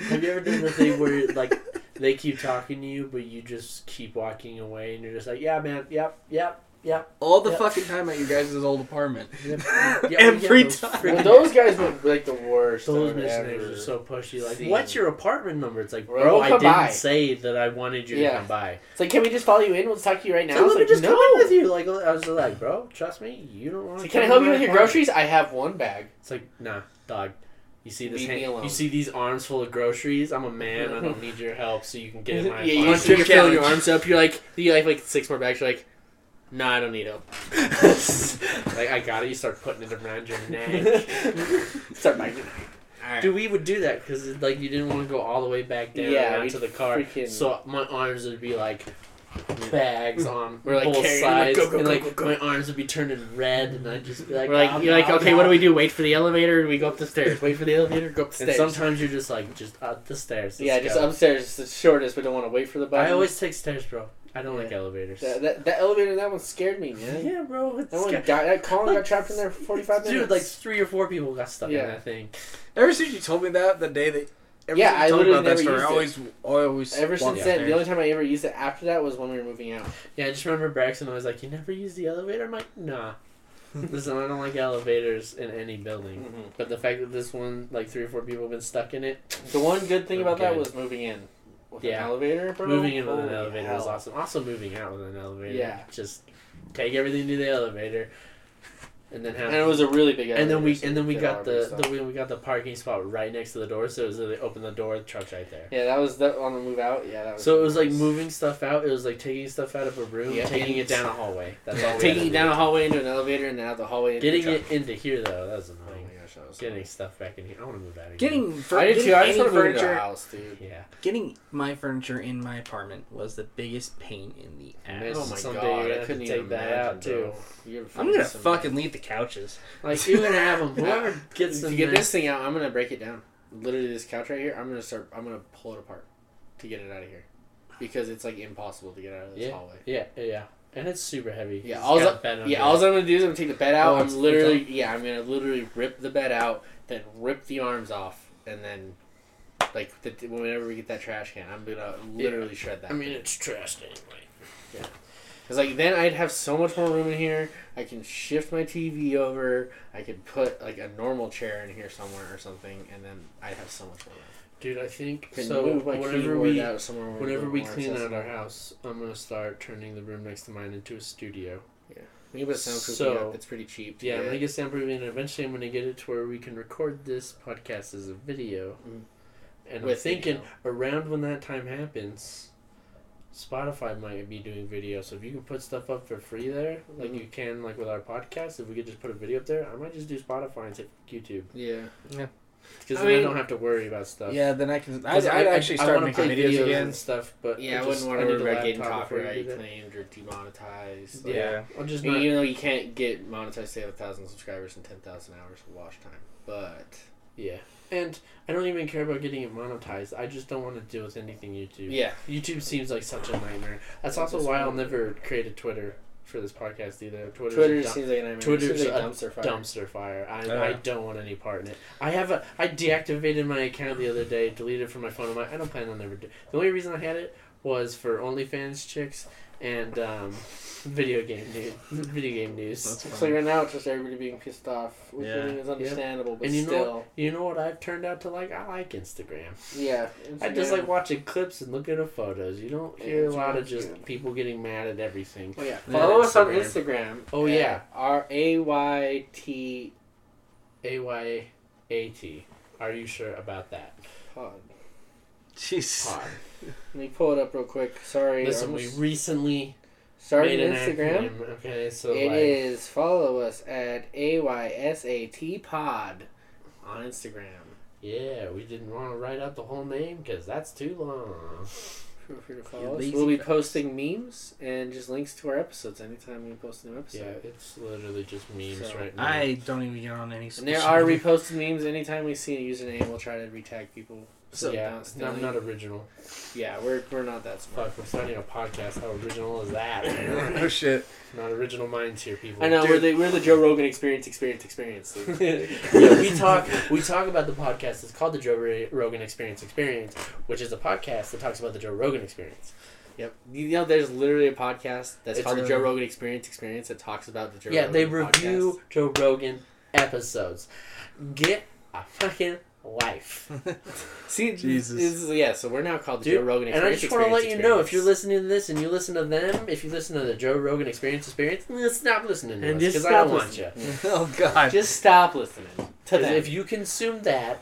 Have you ever done the thing where, like, they keep talking to you, but you just keep walking away, and you're just like, yeah, man, yep, yep, yep. All the Yep. fucking time at your guys' old apartment. yep, Every those time. Well, those guys were like the worst. Those I've missionaries ever are so pushy. Like, seen. what's your apartment number? It's like, Bro, bro, I didn't by. say that I wanted you to come by. It's like, can we just follow you in? We'll talk to you right now. So let me It's just like, come in with you. Like, I was like, bro, trust me, you don't want So to. can I help you with your groceries? I have one bag. It's like, nah, dog. You see this? Hand- you see these arms full of groceries? I'm a man. I don't need your help, so you can get in my. yeah, you apartment. just you're filling your arms up. You're like, you like like six more bags. You're like, nah, I don't need help. like I got it. You start putting it around your neck. Start biting. Alright. Dude, we would do that because like you didn't want to go all the way back down Yeah, to the car. freaking- So my arms would be like bags on We're, like, both them, like, sides, go, go, and like go, my arms would be turning red, and I'd just be like, We're like, "Ah, you're like, ah, okay, ah." what do we do? Wait for the elevator? Or we go up the stairs. Wait for the elevator. Go up the And stairs. sometimes you're just like, just up the stairs. yeah, just upstairs. It's the shortest. We don't want to wait for the button. I always take stairs, bro. I don't like elevators. that, that, that elevator. That one scared me, man. yeah, bro. It's That one sca- got that Colin got trapped in there for forty five minutes. Dude, like three or four people got stuck Yeah. in that thing. Ever since you told me that the day that. Ever Yeah, I you told me literally about that never story, I used always, I always. Ever since then, the only time I ever used it after that was when we were moving out. Yeah, I just remember Braxton was like, "You never use the elevator." I'm like, "Nah." Listen, I don't like elevators in any building. Mhm. But the fact that this one, like three or four people have been stuck in it, The one good thing We're about that was moving in with Yeah. an elevator, bro. moving in with an elevator is hell. awesome. Also, moving out with an elevator. Yeah. Just take everything to the elevator, and then have. And it was a really big. and then we and then we got the, the we, we got the parking spot right next to the door, so it was they open the door, the truck's right there. Yeah, that was that on the move out. Yeah, that was. So it was like moving stuff out. It was like taking stuff out of a room, Yeah, taking it down a hallway. That's Yeah, all. taking it down a hallway into an elevator and then out the hallway. Into Getting the it into here though, that was annoying. My gosh, was Getting stuff back in here. I want to move out of here. Getting, fur- I did getting too. I just any want to move into a furniture, house, dude. yeah. getting my furniture in my apartment was the biggest pain in the ass. Miss- Oh my Someday god, you're gonna I have couldn't to even take that imagine, out, too. bro. You're I'm gonna some- fucking leave the couches. Like you're gonna have them. Whoever gets to them. get this thing out, I'm gonna break it down. Literally, this couch right here. I'm gonna start. I'm gonna pull it apart to get it out of here because it's like impossible to get out of this Yeah. hallway. Yeah, yeah, and it's super heavy. Yeah, all I- bed Yeah, all I'm gonna do is I'm gonna take the bed out. Oh, I'm literally, yeah, I'm gonna literally rip the bed out, then rip the arms off, and then, like, the, whenever we get that trash can, I'm gonna literally shred that. I mean, it's trash anyway. Cause like then I'd have so much more room in here. I can shift my TV over. I could put like a normal chair in here somewhere or something, and then I'd have so much more room. Dude, I think Can so. Whenever we out somewhere where whenever we clean out our house, I'm gonna start turning the room next to mine into a studio. we can put soundproofing So- up. It's pretty cheap. Yeah, I'm gonna get soundproofing, and eventually I'm gonna get it to where we can record this podcast as a video. Mm. And I'm thinking video. around when that time happens, Spotify might be doing video. So if you can put stuff up for free there, like Mhm. you can like with our podcast, if we could just put a video up there, I might just do Spotify and take YouTube Yeah. Yeah. because I then I don't have to worry about stuff. Yeah, then I can. I'd, 'Cause I'd I- actually I start wanna making play videos again. and stuff. But Yeah, I just- wouldn't want to need worry a about getting I copyright claimed or demonetized. Yeah, Yeah. I'll just I mean, not. even though you can't get monetized to have a thousand subscribers and ten thousand hours of watch time, but Yeah, and I don't even care about getting it monetized. I just don't want to deal with anything YouTube. yeah, YouTube seems like such a nightmare. That's also why I'll never create a Twitter for this podcast either. Twitter's Twitter a dump- seems like an nightmare. Twitter's Twitter's like a dumpster fire. dumpster fire. I, Oh, I don't want any part in it. I have a I deactivated my account the other day, deleted it from my phone. I'm like, I don't plan on ever. Do- the only reason I had it was for OnlyFans chicks and um, video game news. Video game news. That's So right now it's just everybody being pissed off, which Yeah. I mean is understandable, but And you know still, You know what I've turned out to like? I like Instagram. yeah. I just like watching clips and looking at photos. You don't hear a lot of just good. people getting mad at everything. Oh yeah, Yeah, follow us on Instagram. Instagram. Oh, yeah. R A Y T A Y A T. Are you sure about that? Pod. Jeez. Pod. Let me pull it up real quick. Sorry, Listen, I'm we recently started Instagram. acronym, Okay, so It like is follow us at A Y S A T Pod on Instagram. yeah, we didn't want to write out the whole name because that's too long. Feel free to You follow us. We'll be fucks. posting memes and just links to our episodes anytime we post a new episode. Yeah, it's literally just memes So, right now. I don't even get on any. And social there are reposted memes anytime we see a username. We'll try to retag people. So- yeah, not I'm not original. Yeah, we're we're not that smart. Fuck, we're starting a podcast. How original is that? oh shit. not original minds here, people. I know Dude. we're the we're the Joe Rogan experience, experience, experience. yeah, we talk we talk about the podcast. It's called the Joe Ra- Rogan Experience Experience, which is a podcast that talks about the Joe Rogan Experience. yep. You know, there's literally a podcast that's It's called the Joe Rogan Experience, experience that talks about the Joe. yeah, Rogan they review podcast. Joe Rogan episodes. Get a fucking life, See, Jesus. Jesus. yeah. So we're now called the dude. Joe Rogan Experience. and I just want to let you know if you're listening to this and you listen to them, if you listen to the Joe Rogan Experience Experience, stop listening to And us because I don't want you. oh god. Just stop listening to them. if you consume that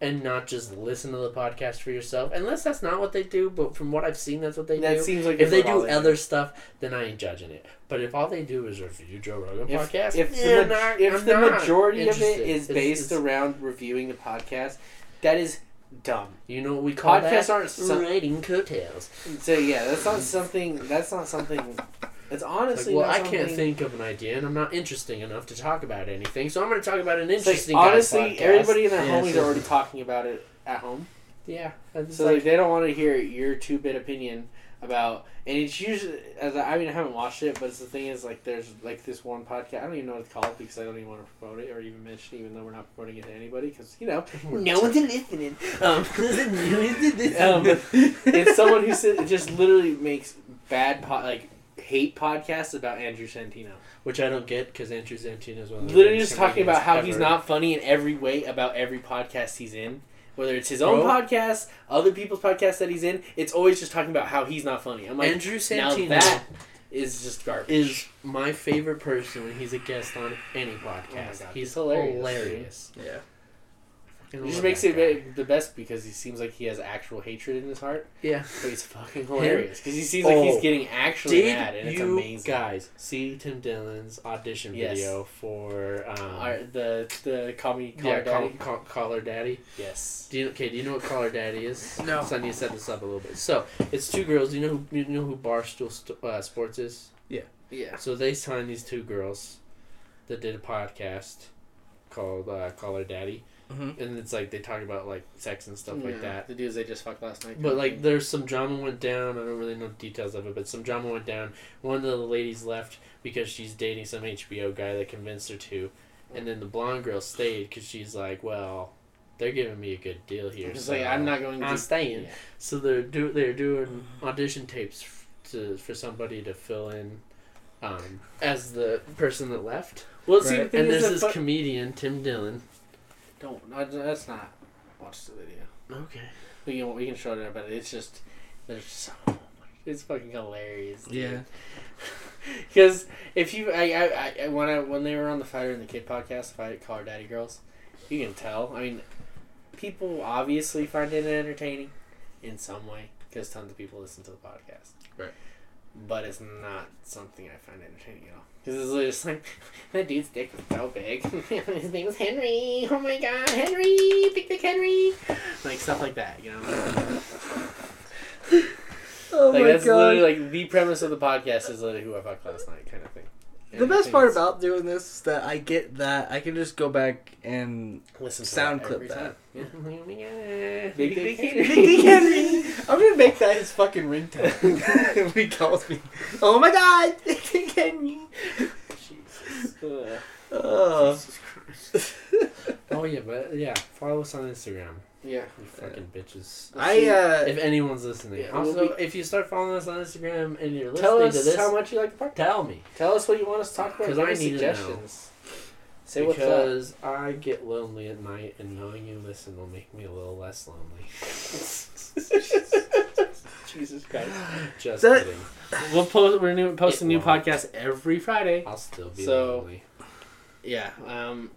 and not just listen to the podcast for yourself, unless that's not what they do, but from what I've seen, that's what they that do. seems like If they do other stuff, then I ain't judging it. But if all they do is review Joe Rogan If, podcast, if yeah, the, ma- not- if the majority of it It's- based it's- around reviewing the podcast, that is dumb. you know what we call Podcasts that? aren't some- coattails. So yeah, that's not something. That's not something. It's Like, honestly. well, not I can't something- think of an idea, and I'm not interesting enough to talk about anything, so I'm going to talk about an It's like, interesting. honestly, everybody in their Yeah, homies are already talking about it at home. Yeah, So like, like, they don't want to hear your two bit opinion about. And it's usually, as I, I mean, I haven't watched it, but it's the thing is, like, there's like this one podcast. I don't even know what it's called because I don't even want to promote it or even mention, it, even though we're not promoting it to anybody because you know no one's listening. Um, um, it's someone who just literally makes bad po- like hate podcasts about Andrew Santino. which I don't get because Andrew Santino is one of the Literally just talking about how he's not funny in every way about every podcast he's in. Whether it's his own Bro. podcast, other people's podcasts that he's in, it's always just talking about how he's not funny. I'm ever. like, Andrew Santino. now Santino that is just garbage. is my favorite person when he's a guest on any podcast. Oh God, he's he's hilarious. hilarious. Yeah. Fucking He just makes it guy. the best because he seems like he has actual hatred in his heart, Yeah. but he's fucking hilarious because he seems like he's Oh. getting actually Did mad and it's amazing. guys see Tim Dillon's audition Yes. video for um, Our, the the call me call yeah, daddy. Call, call, Call Her Daddy? Yes. Do you okay? Do you know what Call Her Daddy is? No. So I need to set this up a little bit. So it's two girls. Do you know who you know who Barstool St- uh, Sports is? Yeah. Yeah. So they signed these two girls that did a podcast called uh, Call Her Daddy, Mm-hmm. and it's like they talk about like sex and stuff like that. The dudes they just fucked last night. But like, there's some drama went down. I don't really know the details of it, but some drama went down. One of the ladies left because she's dating some HBO guy that convinced her to, and then the blonde girl stayed because she's like, well, they're giving me a good deal here. It's so like I'm not going to. I'm staying. Yeah. So they're do they're doing audition tapes to for somebody to fill in, um, as the person that left. Well, see, Right. thing And there's this fu- comedian Tim Dillon. Don't. That's not. Watch the video. Okay. We can we can show it, but it's just there's so much. It's fucking hilarious. dude. Yeah. Because if you, I, I, I, when I, when they were on the Fighter and the Kid podcast, Fight Call Her Daddy Girls, you can tell. I mean, people obviously find it entertaining in some way because tons of people listen to the podcast. Right. But it's not something I find entertaining at all. Because it's literally just like, that dude's dick was so big. His name was Henry. Oh my god, Henry! Big Dick Henry! Like stuff like that, you know? Oh like my that's god. literally like the premise of the podcast is literally who I fucked last night kind of thing. And the best part about doing this is that I get that I can just go back and listen to sound that clip every that. time. Yeah. Big Big Dick Dick Henry. Big Henry. I'm gonna make that his fucking ringtone. if he calls me. Oh my god, Big Henry. Jesus. Ugh. Oh. Jesus Christ. Oh yeah, but yeah, follow us on Instagram. Yeah. You fucking bitches. I uh, If anyone's listening. Yeah, we'll also, be- if you start following us on Instagram and you're listening Tell to this, how much you like the podcast. tell me. Tell us what you want us to talk about. 'Cause Give I us need to know. suggestions. Say what's up. because I get lonely at night, and knowing you listen will make me a little less lonely. Jesus Christ. Just That- kidding. We'll post. We're new, posting It new won't. podcasts every Friday. I'll still be So- lonely. Yeah. Um.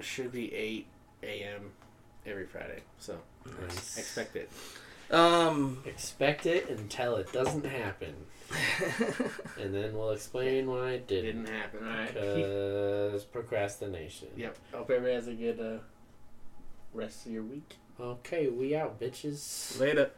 Should be eight a.m. every Friday. So Nice. expect it. um, Expect it until it doesn't happen, and then we'll explain why it It didn't. didn't happen. All right. Because procrastination. Yep. Hope everybody has a good uh, rest of your week. Okay, we out, bitches. later.